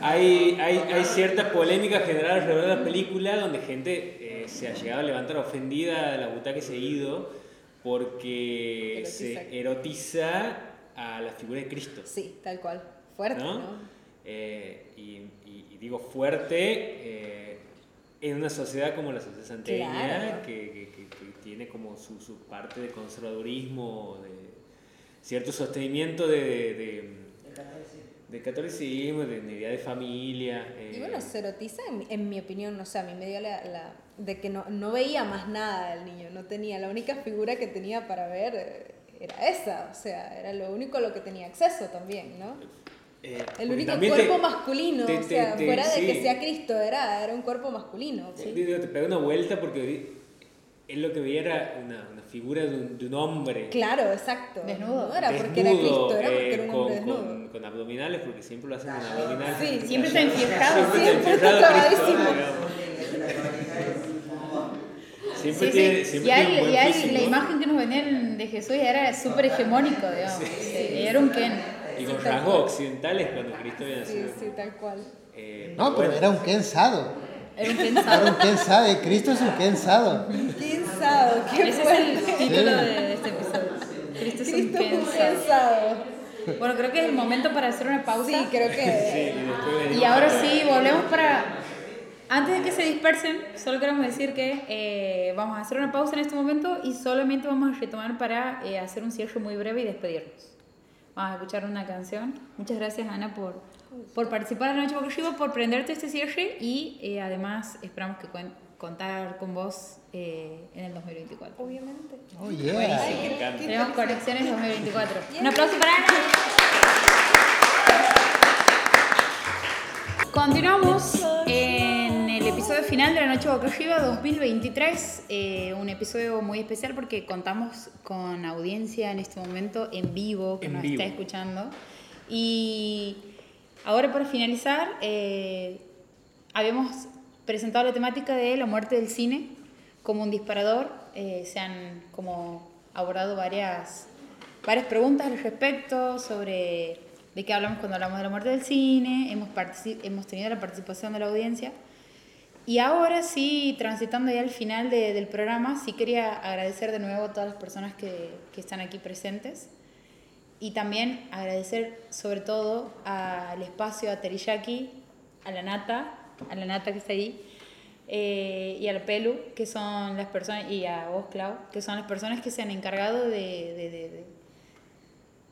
Hay, hay, hay cierta polémica general alrededor de la película donde gente eh, se ha llegado a levantar ofendida de la butaca y se ha ido porque Erotiza. se erotiza a la figura de Cristo. Sí, tal cual. Fuerte, ¿no? ¿no? Eh, y, y- y digo fuerte eh, en una sociedad como la sociedad santiagueña Claro. que, que- que- que tiene como su, su parte de conservadurismo, de cierto sostenimiento de, de, de- de catolicismo, de unidad de familia. Y eh, bueno, se erotiza, en, en mi opinión, no sé, a mí me dio la, la- de que no, no veía más nada del niño, no tenía, la única figura que tenía para ver eh, era esa, o sea, era lo único a lo que tenía acceso también, ¿no? eh, El único cuerpo te- masculino, te- o sea, fuera de sí. que sea Cristo, era, era un cuerpo masculino. Sí, digo, te pega una vuelta porque él lo que veía era una, una figura de un, de un hombre. Claro, exacto. Desnudo. No era porque era Cristo, era porque eh, era un con, hombre desnudo. con- con abdominales, porque siempre lo hacen con abdominales. Sí, Siempre está enfierrado. Siempre está digamos. Siempre Sí, tiene, sí. siempre Y, tiene hay- y hay- la imagen que nos venían de Jesús era súper hegemónico, digamos. Era un Ken. Y con rasgos occidentales cuando Cristo había Sí, nacido. sí, tal cual. Eh, No, pero bueno, era un kensado. Era un Ken Era un sado. kensado. Cristo es un kensado. ¿Quién sabe? ¿Qué Ese es fue? el título de este episodio. Cristo es un Cristo Ken un sado. Bueno, creo que es el momento para hacer una pausa. Sí, creo Sí, que. y venimos Y ahora sí, volvemos para Antes de que se dispersen, solo queremos decir que eh, vamos a hacer una pausa en este momento y solamente vamos a retomar para eh, hacer un cierre muy breve y despedirnos. Vamos a escuchar una canción. Muchas gracias, Ana, por, por participar en la Noche Boca por prenderte este cierre y eh, además esperamos que cuen- contar con vos eh, en el 2024. Obviamente. Oh, yeah. Me encanta. Tenemos conexiones 2024. Un aplauso para Ana. Continuamos en el episodio final de la Noche Boca Arriba 2023. eh, un episodio muy especial porque contamos con audiencia en este momento en vivo que En nos vivo. está escuchando. Y ahora para finalizar, eh, habíamos presentado la temática de la muerte del cine como un disparador. eh, se han como abordado varias, varias preguntas al respecto sobre de qué hablamos cuando hablamos de la muerte del cine. Hemos, hemos tenido la participación de la audiencia. Y ahora sí, transitando ya al final de- del programa, sí quería agradecer de nuevo a todas las personas que, que están aquí presentes. Y también agradecer sobre todo al espacio, a Teriyaki, a la Nata, a la Nata que está ahí, eh, y al Pelu, que son las personas, y a vos, Clau, que son las personas que se han encargado de, de, de- de-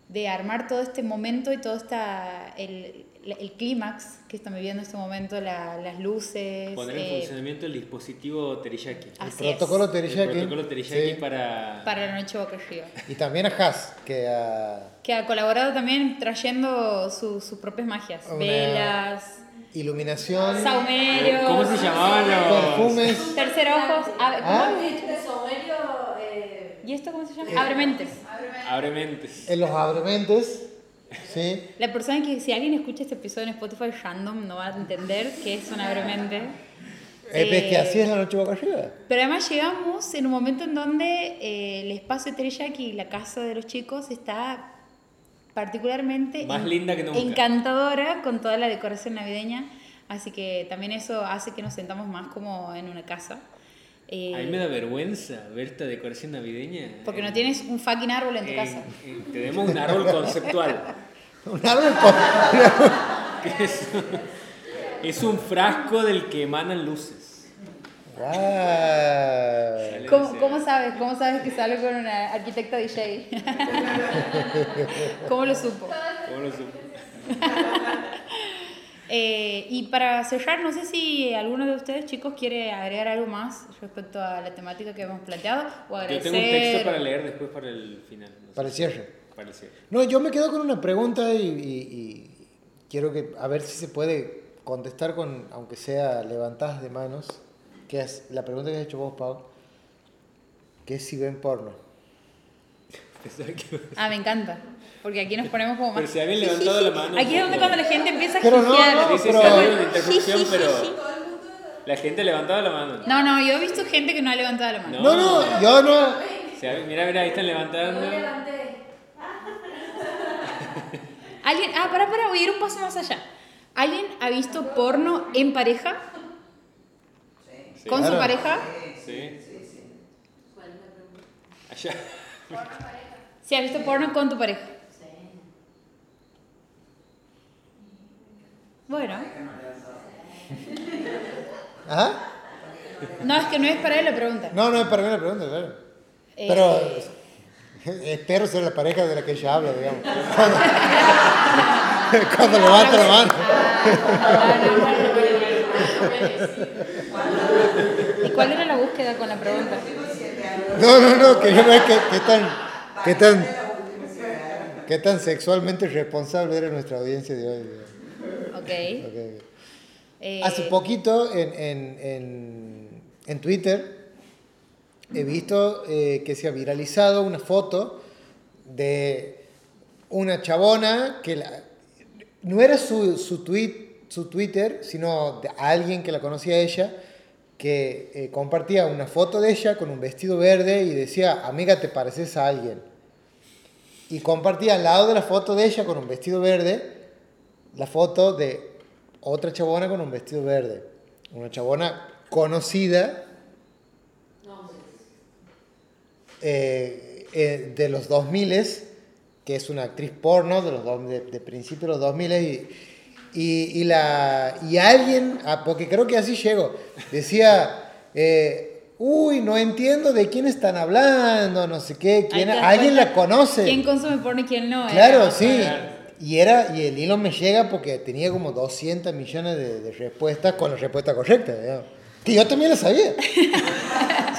de armar todo este momento y todo esta, el, el clímax que estamos viviendo en este momento, la- las luces. Poner en eh, funcionamiento el dispositivo Teriyaki. El Así es. protocolo El Teriyaki. protocolo Teriyaki Sí. para... para la noche boca arriba. Y también a Haas, que a Que ha colaborado también trayendo su- sus propias magias. Una- Velas, iluminación, saumerios. ¿Cómo se llamaban los...? perfumes. Tercer ojos. a- ¿cómo? Ah. Eh, ¿Y esto cómo se Eh. llama? Abrementes. Abre mentes. En los abrementes, ¿sí? La persona que, si alguien escucha este episodio en Spotify random, no va a entender qué es un abremente. Eh, pues, que Eh, así es la noche boca arriba. Pero además llegamos en un momento en donde eh, el espacio de Teriyaki, la casa de los chicos, está particularmente Más en- linda que nunca. encantadora con toda la decoración navideña. Así que también eso hace que nos sentamos más como en una casa. Eh, A mí me da vergüenza ver esta decoración navideña. porque no tienes un fucking árbol en tu Eh, casa. eh, tenemos un árbol conceptual. Un árbol con- que es, es un frasco del que emanan luces. Sale ¿Cómo, cómo sabes? ¿Cómo sabes que sale con una arquitecta DJ? ¿Cómo lo supo? ¿Cómo lo supo? Eh, y para cerrar, no sé si alguno de ustedes, chicos, quiere agregar algo más respecto a la temática que hemos planteado o Yo agradecer. tengo un texto para leer después para el final. no. Para el cierre. Para el cierre. No, yo me quedo con una pregunta y, y- y quiero que a ver si se puede contestar con, aunque sea levantadas de manos, que es la pregunta que has hecho vos, Pau, que es si ven porno. Ah, me encanta. Porque aquí nos ponemos como Pero más. si habían levantado la mano. Aquí es donde cuando la gente empieza a Pero no, no, pero- una interrupción, pero la gente levantaba la mano. No, no, yo he visto gente que no ha levantado la mano. No, no, yo no. Si mira, mira, ahí están levantando. yo levanté. ¿Alguien? Ah, para, para, voy a ir un paso más allá. ¿Alguien ha visto porno en pareja? Sí. ¿Con su pareja? Sí. ¿Cuál es la pregunta? Allá. ¿Sí has visto porno con tu pareja? Sí. Bueno. ¿Ah? No, es que no es para él la pregunta. No, no es para mí la pregunta, claro. Eh, Pero espero ser la pareja de la que ella habla, digamos. Cuando, cuando levanta la mano. ¿Y cuál era la búsqueda con la pregunta? No, no, no, quería ver qué, qué tan, qué tan, qué tan sexualmente responsable era nuestra audiencia de hoy. Ok. Ok, ok. Eh, Hace poquito en, en, en, en Twitter he visto eh, que se ha viralizado una foto de una chabona que la- no era su, su, tweet, su Twitter, sino de alguien que la conocía a ella, que eh, compartía una foto de ella con un vestido verde y decía, amiga, te pareces a alguien. Y compartía al lado de la foto de ella con un vestido verde la foto de otra chabona con un vestido verde. Una chabona conocida eh, eh, de los 2000 que es una actriz porno de los de, de principios de los 2000 y, Y, y la, y alguien, ah, porque creo que así llegó, decía, eh, uy, no entiendo de quién están hablando, no sé qué, quién, alguien la conoce. ¿Quién consume porno y quién no? Era Claro, sí. Y, era, y el hilo me llega porque tenía como 200 millones de, de respuestas con la respuesta correcta. digamos. Que yo también la sabía.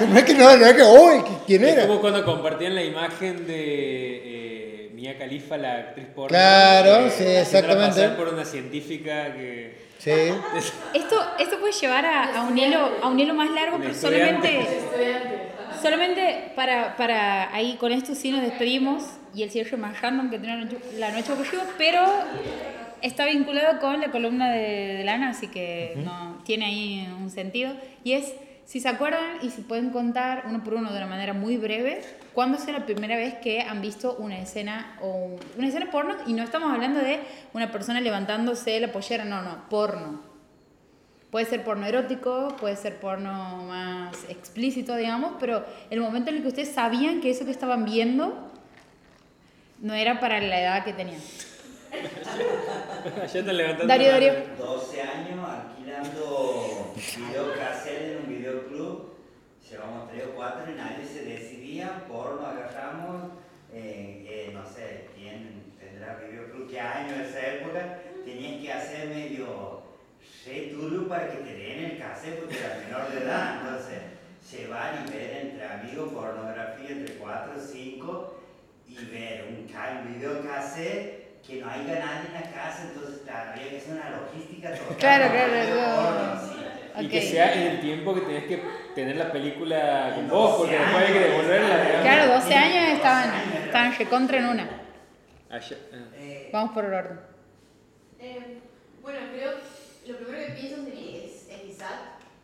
No es que no, no es que, uy, ¿quién Es era? como cuando compartían la imagen de eh, Mia Khalifa, la actriz porno. Claro, eh, sí, exactamente. pasar por una científica que... Sí. Esto, esto puede llevar a, a un hilo, a un hilo más largo, pero solamente, solamente para, para ahí con esto sí nos despedimos y el cierre más random que tiene la noche- ocurrido, pero está vinculado con la columna de, de Lana, así que no, tiene ahí un sentido. Y es, si se acuerdan y si pueden contar uno por uno de una manera muy breve, ¿cuándo fue la primera vez que han visto una escena o un- una escena porno? Y no estamos hablando de una persona levantándose la pollera, no, no, porno. Puede ser porno erótico, puede ser porno más explícito, digamos, pero el momento en el que ustedes sabían que eso que estaban viendo no era para la edad que tenían. Están levantando Darío, Darío. 12 años alquilando videocassette en un videoclub. Llevamos 3 o 4 y nadie se decidía. Porno agarramos. eh, eh, no sé quién tendrá videoclub, qué año esa época. Tenías que hacer medio retulo para que te den el cassette porque era menor de edad. Entonces, llevar y ver entre amigos pornografía entre 4 o 5 y ver un ca- videocassette que no haya nadie en la casa, entonces había que hacer una logística total. Claro, claro, claro. Y que sea en el tiempo que tenés que tener la película con vos, porque después hay que devolverla. Claro, 12 años 12 estaban, estaban recontra en una. Allá- ah. Eh, Vamos por el orden. Eh, bueno, creo lo primero que pienso sería es, es ISAT.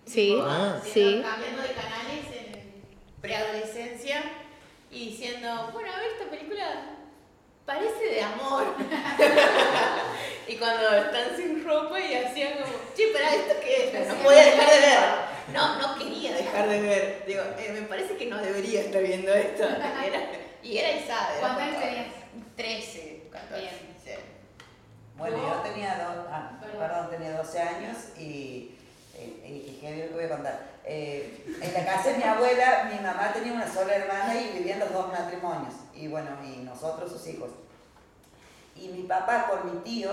Sí, Ah. sí. Cambiando de canales en preadolescencia y diciendo, bueno, a ver, esta película parece de amor. y cuando están sin ropa y hacían como, che, pero ¿esto qué es? No podía dejar de ver. No, no quería dejar de ver. Digo, eh, me parece que no debería estar viendo esto. Era- y era ISAT. era ¿Cuántos años tenías? 13, 14. Bien. sí. Bueno, No. yo tenía, dos, ah, Perdón. perdón, tenía 12 años y, y, y qué bien que voy a contar. Eh, en la casa de mi abuela, mi mamá tenía una sola hermana y vivían los dos matrimonios, y bueno, y nosotros sus hijos. Y mi papá con mi tío,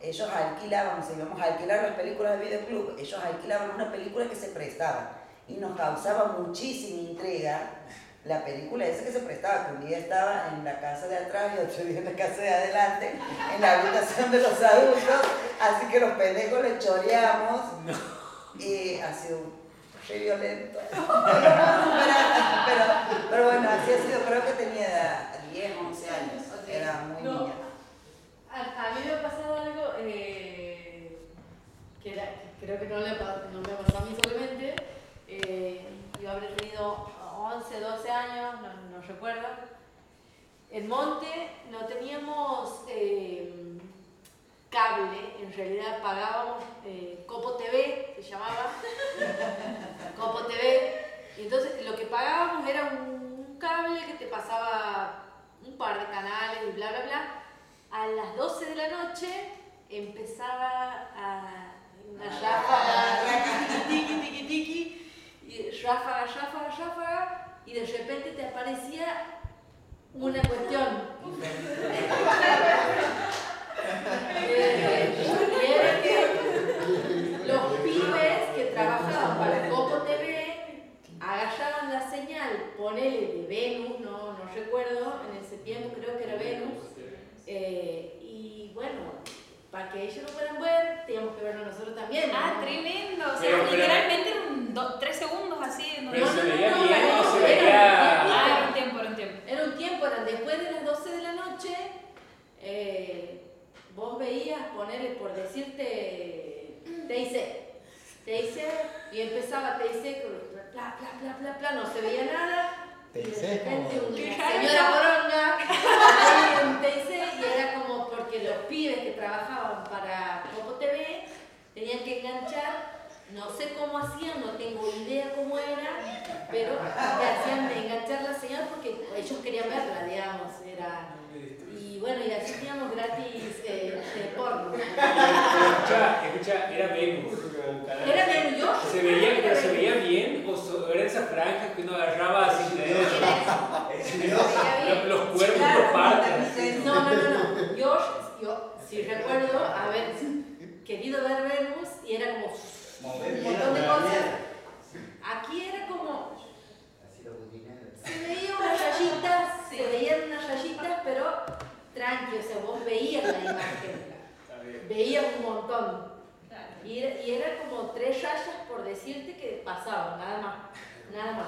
ellos alquilaban, sea, íbamos a alquilar las películas de videoclub, ellos alquilaban una película que se prestaba y nos causaba muchísima intriga la película esa que se prestaba, que un día estaba en la casa de atrás y otro día en la casa de adelante, en la habitación de los adultos, así que los pendejos le choreamos y ha sido re violento. Pero, pero bueno, así ha sido, creo que tenía 10, 11 años, era muy No. niña. A, a mí me ha pasado algo eh, que, era- que creo que no, le, pa- no me pasó a mí solamente. Eh, yo habré tenido 11, 12 años, no, no recuerdo. En Monte no teníamos eh, cable, en realidad pagábamos eh, Copo TV, se llamaba. Copo TV. Y entonces lo que pagábamos era un cable que te pasaba un par de canales y bla, bla, bla. A las 12 de la noche empezaba a una ráfaga, tiki, tiki, tiki, tiki, y ráfaga, ráfaga, ráfaga, y de repente te aparecía una cuestión. Y era que los pibes que trabajaban para Coco TV agarraban la señal, ponele de Venus, no, no recuerdo, en ese tiempo creo que era Venus, eh, y bueno, para que ellos lo puedan ver, teníamos que verlo nosotros también. Ah, ¿no? tremendo. O sea, Pero- pero- literalmente eran tres segundos así. Pero se veía no, bien no, o se era- veía. Ah, era un tiempo, era un tiempo. Después de las 12 de la noche, eh, vos veías ponerle por decirte TIC, TIC, y empezaba TIC, bla, bla, bla, bla, bla, no se veía nada. Y de repente una señora poronga TIC y era como porque los pibes que trabajaban para Coco TV tenían que enganchar, no sé cómo hacían, no tengo idea cómo era, pero te hacían de enganchar la señal porque ellos querían verla, digamos, era... Y bueno, y así teníamos gratis eh, de porno. escucha, escucha, era Venus. Era. Venus, yo. ¿Se veía, pero se veía bien o so- era esa franja que uno agarraba así de los, los cuerpos Claro, por partes? No, no, no, no. Yo, yo sí recuerdo haber querido ver Venus y era como un montón de cosas. Aquí era como, se veía unas rayitas, se veían unas rayitas, pero tranqui, o sea, vos veías la imagen, veías un montón. Y era, y era como tres rayas por decirte que pasaban, nada más, nada más.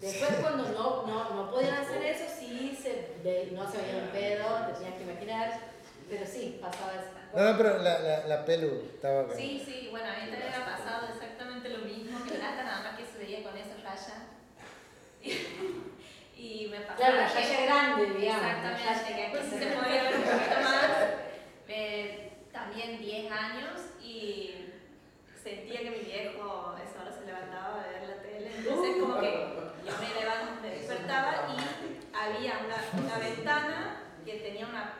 Después cuando no, no, no podían hacer eso, sí se ve- no se veía un pedo, te tenías que imaginar, pero sí, pasaba eso. No, no, pero la, la, la pelu estaba acá. Sí, sí, bueno, a mí también me ha pasado exactamente lo mismo que Nata, nada más que se veía con esa raya. Y, y me pasaba Claro, la que- raya grande, digamos. Exactamente, que aquí se podía ver un poquito más. Eh, también 10 años y sentía que mi viejo a esa hora se levantaba a ver la tele. Entonces, como que yo me levantaba, me despertaba y había una, una ventana que tenía una,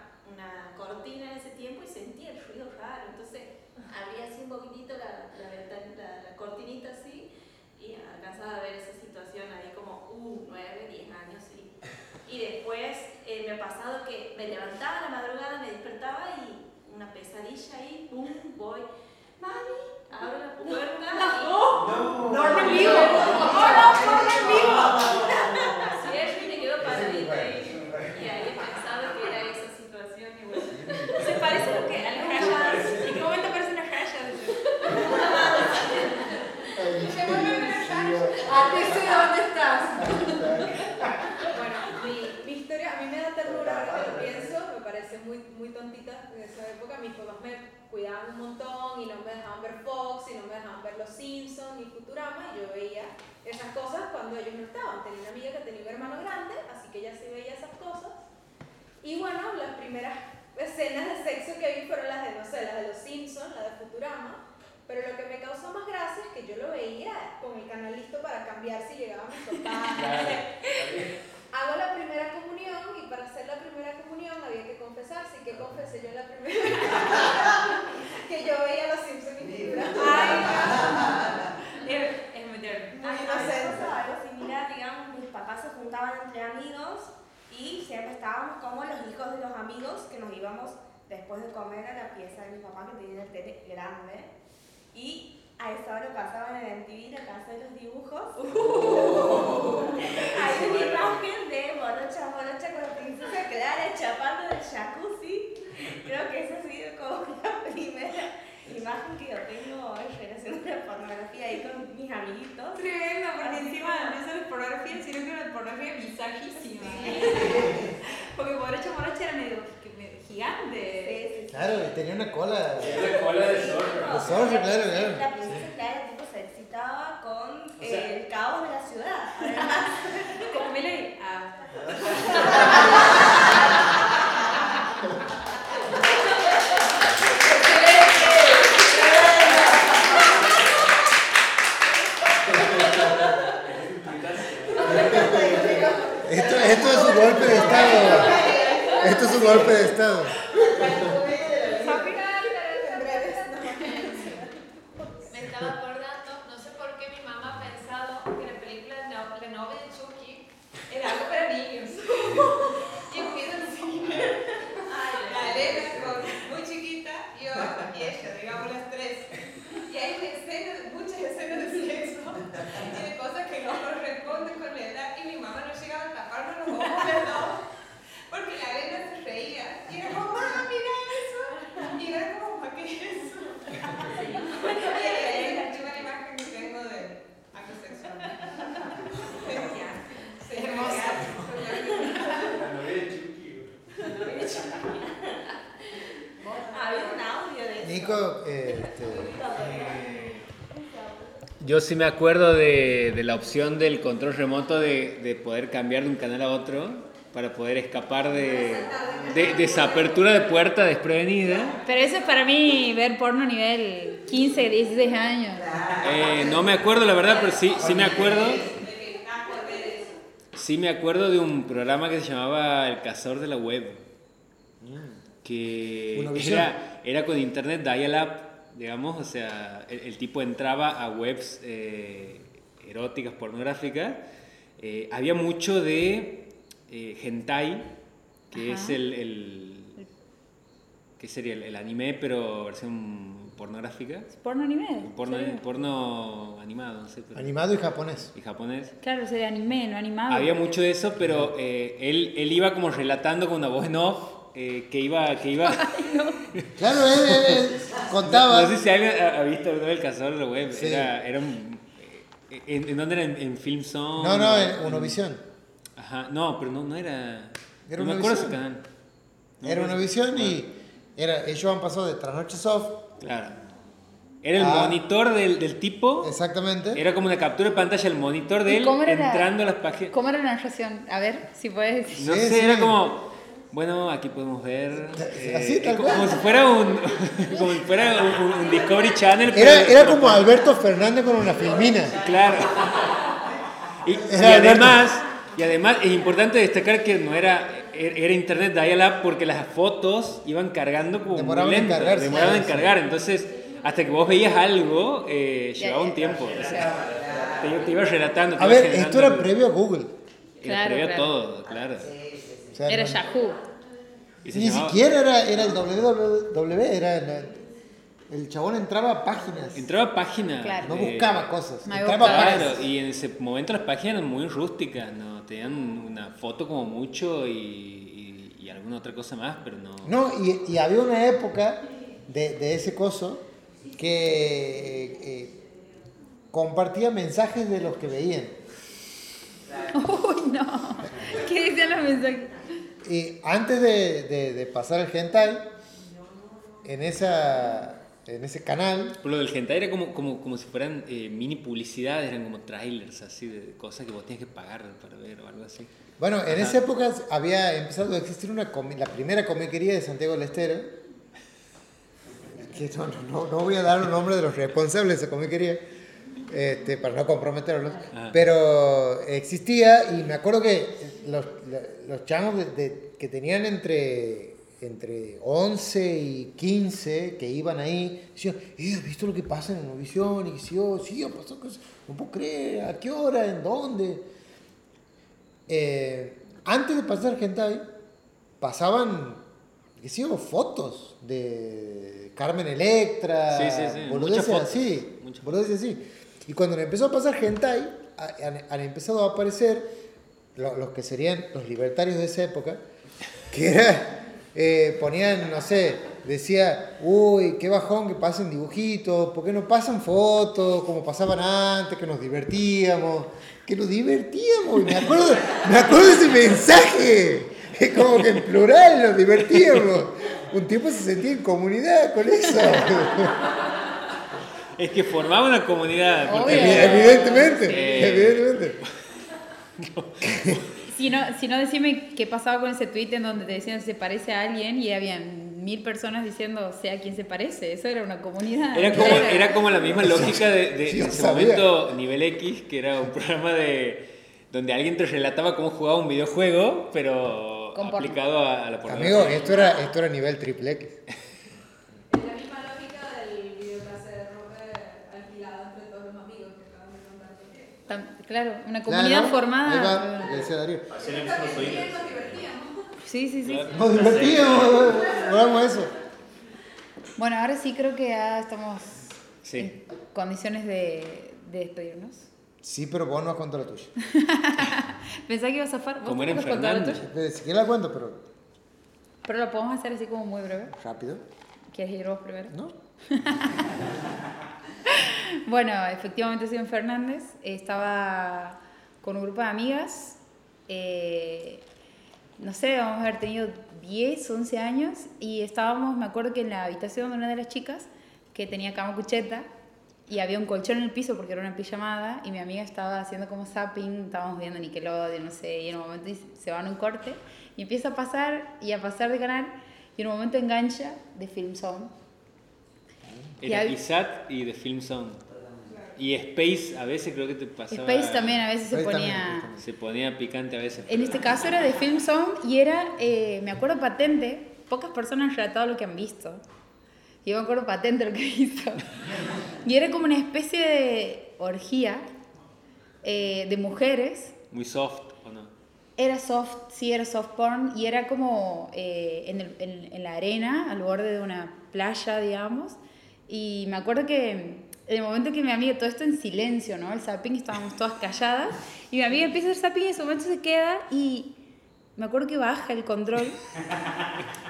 una cortina en ese tiempo y sentía el ruido raro. Entonces, abría así un poquitito la, la, la, la cortinita así y alcanzaba a ver esa situación ahí como, uh, 9, 10 años, sí. Y después eh, me ha pasado que me levantaba a la madrugada, me despertaba y una pesadilla ahí, pum, voy, mami, abro la puerta. ¡No! ¡No! ¡No! Cierro y me quedo paradita ahí. Y ahí he pensado que era esa situación y bueno. Se parece a lo que a las rayas. ¿En qué momento aparecen las rayas? Se vuelven unas rayas. ¡Ah, te sé dónde estás! Bueno, mi, mi historia a mí me da ternura ahora que lo pienso, me parece muy, muy tontita de esa época. Mis papás me cuidaban un montón y no me dejaban ver Fox y no me dejaban ver Los Simpsons ni Futurama y yo veía esas cosas cuando ellos no estaban. Tenía una amiga que tenía un hermano grande, así que ella sí veía esas cosas. Y bueno, las primeras escenas de sexo que vi fueron las de, no sé, las de Los Simpsons, las de Futurama. Pero lo que me causó más gracia es que yo lo veía con el canal listo para cambiar si llegaban mis papás. Hago la primera comunión y para hacer la primera comunión había que confesarse. ¿Y qué confesé yo en la primera? que yo veía los Simpsons y Futurama. Es, es muy tierno. Muy A mí me inocente. pasó algo similar, digamos, mis papás se juntaban entre amigos y siempre estábamos como los hijos de los amigos que nos íbamos después de comer a la pieza de mi papá que tenía el tele grande y a esa hora pasaban en MTV la casa de los dibujos. Hay una imagen de Morocha Morocha con la princesa Clara chapando del jacuzzi. Creo que esa ha sido como la primera imagen que yo tengo en relación a la pornografía ahí con mis amiguitos. Tremendo, porque encima no solo es pornografía, sino que una pornografía visajísima. Porque Morocha Morocha era medio gigante. Claro, y tenía una cola. Era cola de zorro. De zorro, claro, claro. La princesa Clara tipo se excitaba con O sea- eh, el caos de la ciudad. Además, Como Melanie. Ah. Esto, esto es un golpe de estado. Esto es un golpe de estado. Me estaba acordando, no sé por qué mi mamá ha pensado que la película de no- La novia de Chucky era algo para niños. y fui al cine. La Elena con muy chiquita, yo y ella, digamos las tres. Y hay una escena, muchas escenas de sexo y de cosas que no corresponden con la edad. Y mi mamá no llegaba a taparnos los ojos de dos porque la Elena se reía. Y era como, mamá, mira eso. Y era como, ¿para qué es eso? Y esa es la primera imagen que tengo de acto sexual. Hermosa. La novia de Chucky. había un audio de eso. Nico, eh, este, Yo sí me acuerdo de, de la opción del control remoto de, de poder cambiar de un canal a otro para poder escapar de, de, de esa apertura de puerta desprevenida. Pero eso es para mí ver porno a nivel 15, 16 años. Eh, no me acuerdo la verdad, pero sí, sí me acuerdo. Sí me acuerdo de un programa que se llamaba El Cazador de la Web. Que era, era con internet dial-up digamos, o sea, el, el tipo entraba a webs eh, eróticas, pornográficas, eh, había mucho de eh, hentai, que Ajá. es el, el- ¿qué sería? El, el anime, pero versión pornográfica. Porno anime. Porno, porno animado, no sé. pero- Animado y japonés. Y japonés. Claro, sería anime, no animado. Había mucho de eso, pero eh, él, él iba como relatando con una voz en off, eh, que iba... Que iba Claro, él, él- él contaba. No, sé si alguien ha, ha visto alguna vez el cazador de la web. Sí. Era, era un... eh, ¿En, en dónde era? ¿En, en Film Zone? No, no, en Unovisión. Ajá, no, pero no, no era... Era no me acuerdo ese canal. No Era me una acuerdo. visión y era, ellos han pasado de Trasnoche Soft. Claro. Era el Ah. monitor del, del tipo. Exactamente. Era como una captura de pantalla, el monitor de ¿Y él entrando a las páginas. ¿Cómo era la narración? A ver, si puedes decir. No Sí, sé, sí. era como. Bueno, aquí podemos ver. eh, Así, tal como, cual. como si fuera un. Como si fuera un, un Discovery Channel. Era, pero- era como Alberto Fernández con una filmina. Claro. Y, además, y además es importante destacar que no era, era internet dial-up porque las fotos iban cargando como Demoraban muy en lento, cargarse. demoraban en cargar. Entonces, hasta que vos veías algo, eh, llevaba un tiempo. o sea, te, te iba relatando. te A iba ver, esto era previo a Google. era Claro, previo a claro. todo, claro. O sea, Era no- Yahoo. Y se Ni llamaba- siquiera era, era el www, era la- el chabón entraba a páginas. Entraba a página. Claro. No eh, buscaba cosas. No entraba a buscaba. páginas. Claro, y en ese momento las páginas eran muy rústicas, ¿no? Tenían una foto como mucho y, y- y alguna otra cosa más, pero no. No, y, y había una época de, de ese coso que eh, eh, compartía mensajes de los que veían. Uy, no. ¿Qué decían los mensajes? Y antes de, de- de pasar al hentai, en, esa, en ese canal, lo del hentai era como, como, como si fueran eh, mini publicidades, eran como trailers así de cosas que vos tenías que pagar para ver o algo así. bueno, en Ajá. esa época había empezado a existir una la primera comiquería de Santiago del Estero, que no, no- no- no voy a dar los nombres de los responsables de esa comiquería, este, para no comprometerlos, Ajá. pero existía y me acuerdo que los, los chamos de- de- que tenían entre, entre 11 y 15 que iban ahí, decían, eh, ¿has visto lo que pasa en Eurovisión? Y que sí, ha pasado cosas, no puedo creer, ¿a qué hora? ¿En dónde? Eh, antes de pasar hentai, pasaban, yo, fotos de Carmen Electra, Sí, sí, sí, muchas fotos, así, muchas así. Y cuando empezó a pasar hentai, a- han, han empezado a aparecer lo- los que serían los libertarios de esa época, que era, eh, ponían, no sé, decía, uy, qué bajón que pasen dibujitos, ¿por qué no pasan fotos como pasaban antes, que nos divertíamos? Que nos divertíamos, y me acuerdo, me acuerdo de ese mensaje, es como que en plural nos divertíamos. Un tiempo se sentía en comunidad con eso. Es que formaba una comunidad. porque- evidentemente, Eh. evidentemente. Si no, si no, decime qué pasaba con ese tweet en donde te decían se parece a alguien y habían mil personas diciendo sea a quién se parece. Eso era una comunidad. Era como, era como la misma lógica de, de Sí, yo en ese sabía. momento Nivel X, que era un programa de donde alguien te relataba cómo jugaba un videojuego, pero aplicado a, a la pornografía. Amigo, esto era, esto era nivel triple X. Es la misma lógica del videocassette alquilado entre todos los amigos que acaban de contar también. Tam- Claro, una comunidad Claro, formada. ahí va, que decía Darío. Sí, sí, sí. Nos divertíamos, eso. Bueno, ahora sí creo que ya estamos Sí. en condiciones de, de despedirnos. Sí, pero vos no has contado la tuya. Pensaba que ibas a zafar. ¿Vos Como tampoco has contado la tuya? Eh, Si quieres la cuento, pero Pero lo podemos hacer así como muy breve. rápido. ¿Quieres ir vos primero? ¿No? Bueno, efectivamente soy en Fernández. Estaba con un grupo de amigas. eh, no sé, vamos a haber tenido 10, 11 años. Y estábamos, me acuerdo que en la habitación de una de las chicas, que tenía cama cucheta, y había un colchón en el piso porque era una pijamada. Y mi amiga estaba haciendo como zapping, estábamos viendo Nickelodeon, no sé. Y en un momento se va en un corte y empieza a pasar y a pasar de canal. Y en un momento engancha de Film Zone. Era Y ISAT y The Film Zone. Y Space a veces creo que te pasaba. Space también a veces se Space ponía... también, Se ponía picante a veces. En este caso era de Film Zone y era, eh, me acuerdo patente, pocas personas han relatado lo que han visto. Y yo me acuerdo patente lo que hizo. Y era como una especie de orgía eh, de mujeres. Muy soft, ¿o no? Era soft, sí, era soft porn. Y era como eh, en, el- en- en la arena, al borde de una playa, digamos. Y me acuerdo que en el momento que mi amiga, todo esto en silencio, ¿no? El zapping, estábamos todas calladas. Y mi amiga empieza hacer zapping y en ese momento se queda y me acuerdo que baja el control.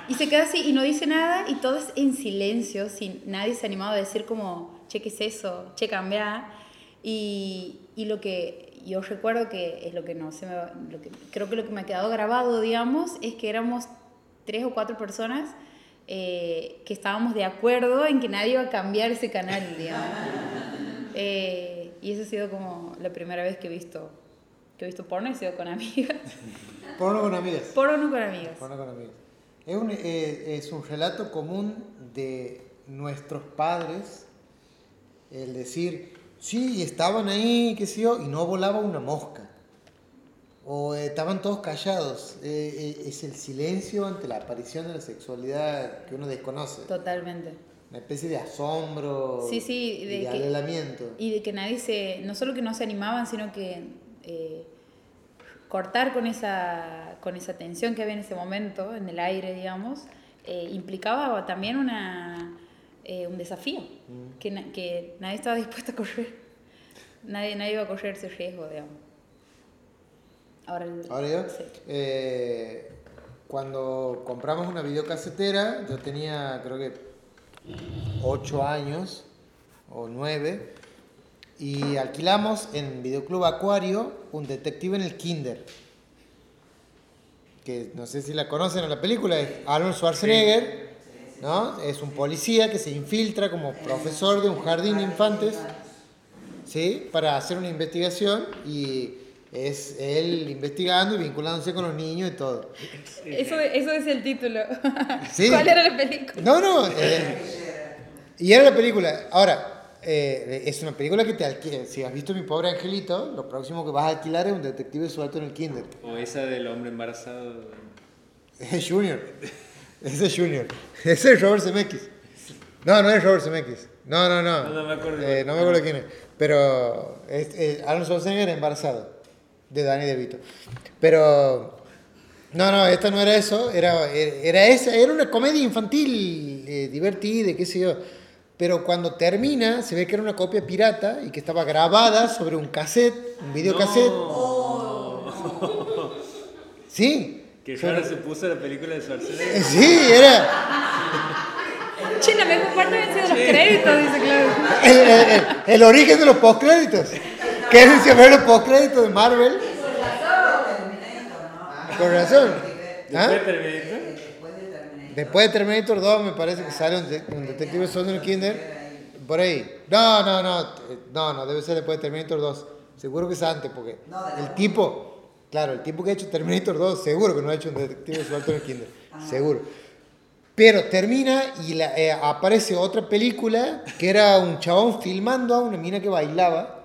Y se queda así y no dice nada y todo es en silencio, sin nadie se ha animado a decir como, che, ¿qué es eso? Che, cambia. Y, y lo que yo recuerdo que es lo que no se me lo que, creo que lo que me ha quedado grabado, digamos, es que éramos tres o cuatro personas eh, que estábamos de acuerdo en que nadie iba a cambiar ese canal, digamos. Eh, y eso ha sido como la primera vez que he visto, que he visto porno, he sido con amigas. Porno con amigas. Porno con amigas. Porno con amigas. Es un, eh, es un relato común de nuestros padres el decir, sí, estaban ahí, qué sé yo, y no volaba una mosca. O eh, estaban todos callados. Eh, eh, es el silencio ante la aparición de la sexualidad que uno desconoce. Totalmente. Una especie de asombro Sí, sí, y de de, que-. Y de que nadie se, no solo que no se animaban, sino que eh, cortar con esa, con esa tensión que había en ese momento, en el aire, digamos, eh, implicaba también una, eh, un desafío, que, na- que nadie estaba dispuesto a correr. Nadie, nadie iba a correr ese riesgo, digamos. Ahora, el- Ahora yo, sí. eh, cuando compramos una videocasetera, yo tenía creo que 8 años o 9 y alquilamos en Videoclub Acuario un detective en el Kinder. Que no sé si la conocen en la película, es Arnold Schwarzenegger, ¿no? Es un policía que se infiltra como profesor de un jardín de infantes, ¿sí? Para hacer una investigación y es él investigando y vinculándose con los niños y todo. Eso, eso es el título. Sí. ¿Cuál era la película? No, no. eh, y era la película. Ahora, eh, es una película que te alquila. Si has visto Mi Pobre Angelito, lo próximo que vas a alquilar es un detective suelto en el kinder. O esa del hombre embarazado. Es Junior. Ese es Junior. Ese es Robert Zemeckis. No, no es Robert Zemeckis. No, no, no. No, no me acuerdo. Eh, no me acuerdo quién es. Pero es, es Arnold Schwarzenegger embarazado. De Danny DeVito. Pero... No, no, esta no era eso. Era, era esa. Era una comedia infantil eh, divertida, qué sé yo. Pero cuando termina, se ve que era una copia pirata y que estaba grabada sobre un cassette, un videocassette. Sí. Que raro se puso la película de Eh, Schwarzenegger. Sí, era. Che, la mejor parte habían sido los créditos, dice Claudio. El, el- el- el origen de los postcréditos. Quédense a ver los postcréditos de Marvel. Con razón. ¿Ah? Después de Terminator. Después de Terminator 2 me parece que sale un, un detective el Kinder. Por ahí. No, no, no. No, no, debe ser después de Terminator 2. Seguro que es antes, porque el tipo, claro, el tipo que ha hecho Terminator 2, seguro que no ha hecho un detective el Kinder. Seguro. Pero termina y la- eh, aparece otra película que era un chabón filmando a una mina que bailaba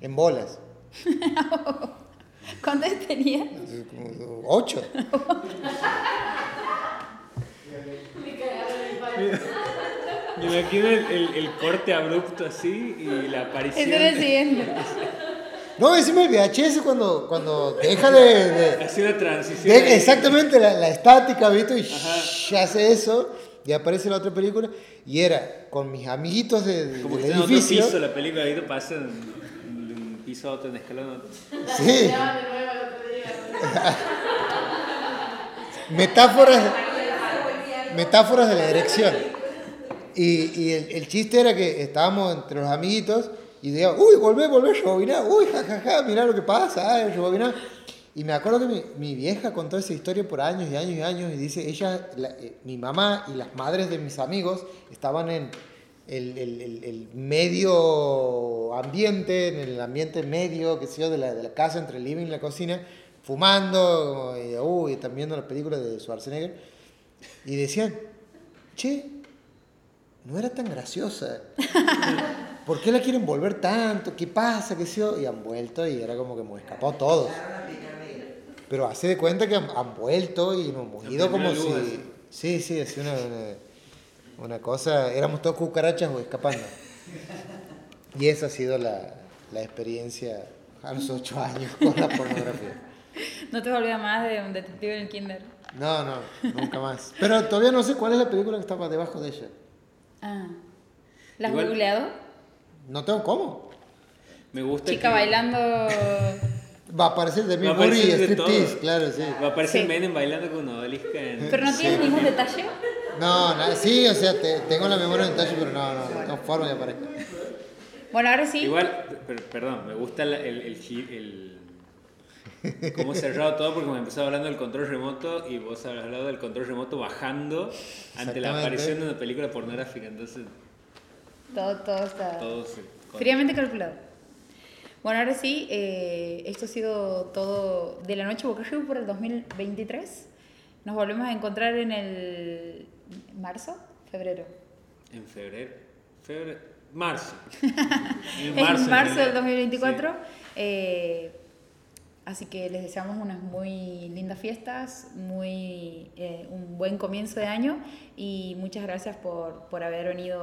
en bolas. ¿Cuántos tenía? Como Ocho. Me imagino el, el, el corte abrupto así y la aparición. Ese era el siguiente. No, encima el VHS cuando, cuando deja de- de, Hace una transición. De- ahí. exactamente la, la estática, ¿viste? Y shh, hace eso, y aparece la otra película, y era con mis amiguitos de, Como del edificio. la película, ahí pasa de un, de un piso a otro, en escalón a otro. Sí. metáforas, metáforas de la erección. Y, y el, el chiste era que estábamos entre los amiguitos y decía, uy, volvé, volvé a rebobinar, uy, jajaja, mirá lo que pasa, rebobinar. Y me acuerdo que mi, mi vieja contó esa historia por años y años y años y dice, ella, la- eh, mi mamá y las madres de mis amigos estaban en el, el- el- el medio ambiente, en el ambiente medio, qué sé yo, de la, de la casa, entre el living y la cocina, fumando, y, uy, están viendo la película de Schwarzenegger, y decían, che, no era tan graciosa. ¿Por qué la quieren volver tanto? ¿Qué pasa? ¿Qué sé yo? Y han vuelto y era como que hemos escapado todos. Pero hace de cuenta que han, han vuelto y nos hemos ido como si... Sí, sí, así una... una- Una cosa, éramos todos cucarachas o escapando. Y esa ha sido la, la experiencia a los ocho años con la pornografía. No te olvidas más de un detective en el kinder. No, no, nunca más. Pero todavía no sé cuál es la película que estaba debajo de ella. Ah. ¿La has Igual- googleado? No tengo cómo. Me gusta Chica que- bailando. Va a aparecer de mi Va a Burry y aparecer de striptease, todo. claro, sí. Va a aparecer Sí. Menem bailando con una obelisca en... Pero no tienes ningún detalle. No, no, sí, o sea, te- tengo la memoria en detalle, pero no, no, no forma de aparezca. Bueno, ahora sí. Igual, per- perdón, me gusta el, el, gi- el- cómo cerrado todo porque me empezó hablando del control remoto y vos has hablado del control remoto bajando ante la aparición de una película pornográfica. Entonces, Todo, todo está todo se... fríamente calculado. Bueno, ahora sí, eh, esto ha sido todo de la noche boca arriba por el 2023. Nos volvemos a encontrar en el marzo, febrero. En febrero. febrero marzo. En En marzo del realidad. 2024. Sí. eh, así que les deseamos unas muy lindas fiestas, muy, eh, un buen comienzo de año y muchas gracias por, por haber venido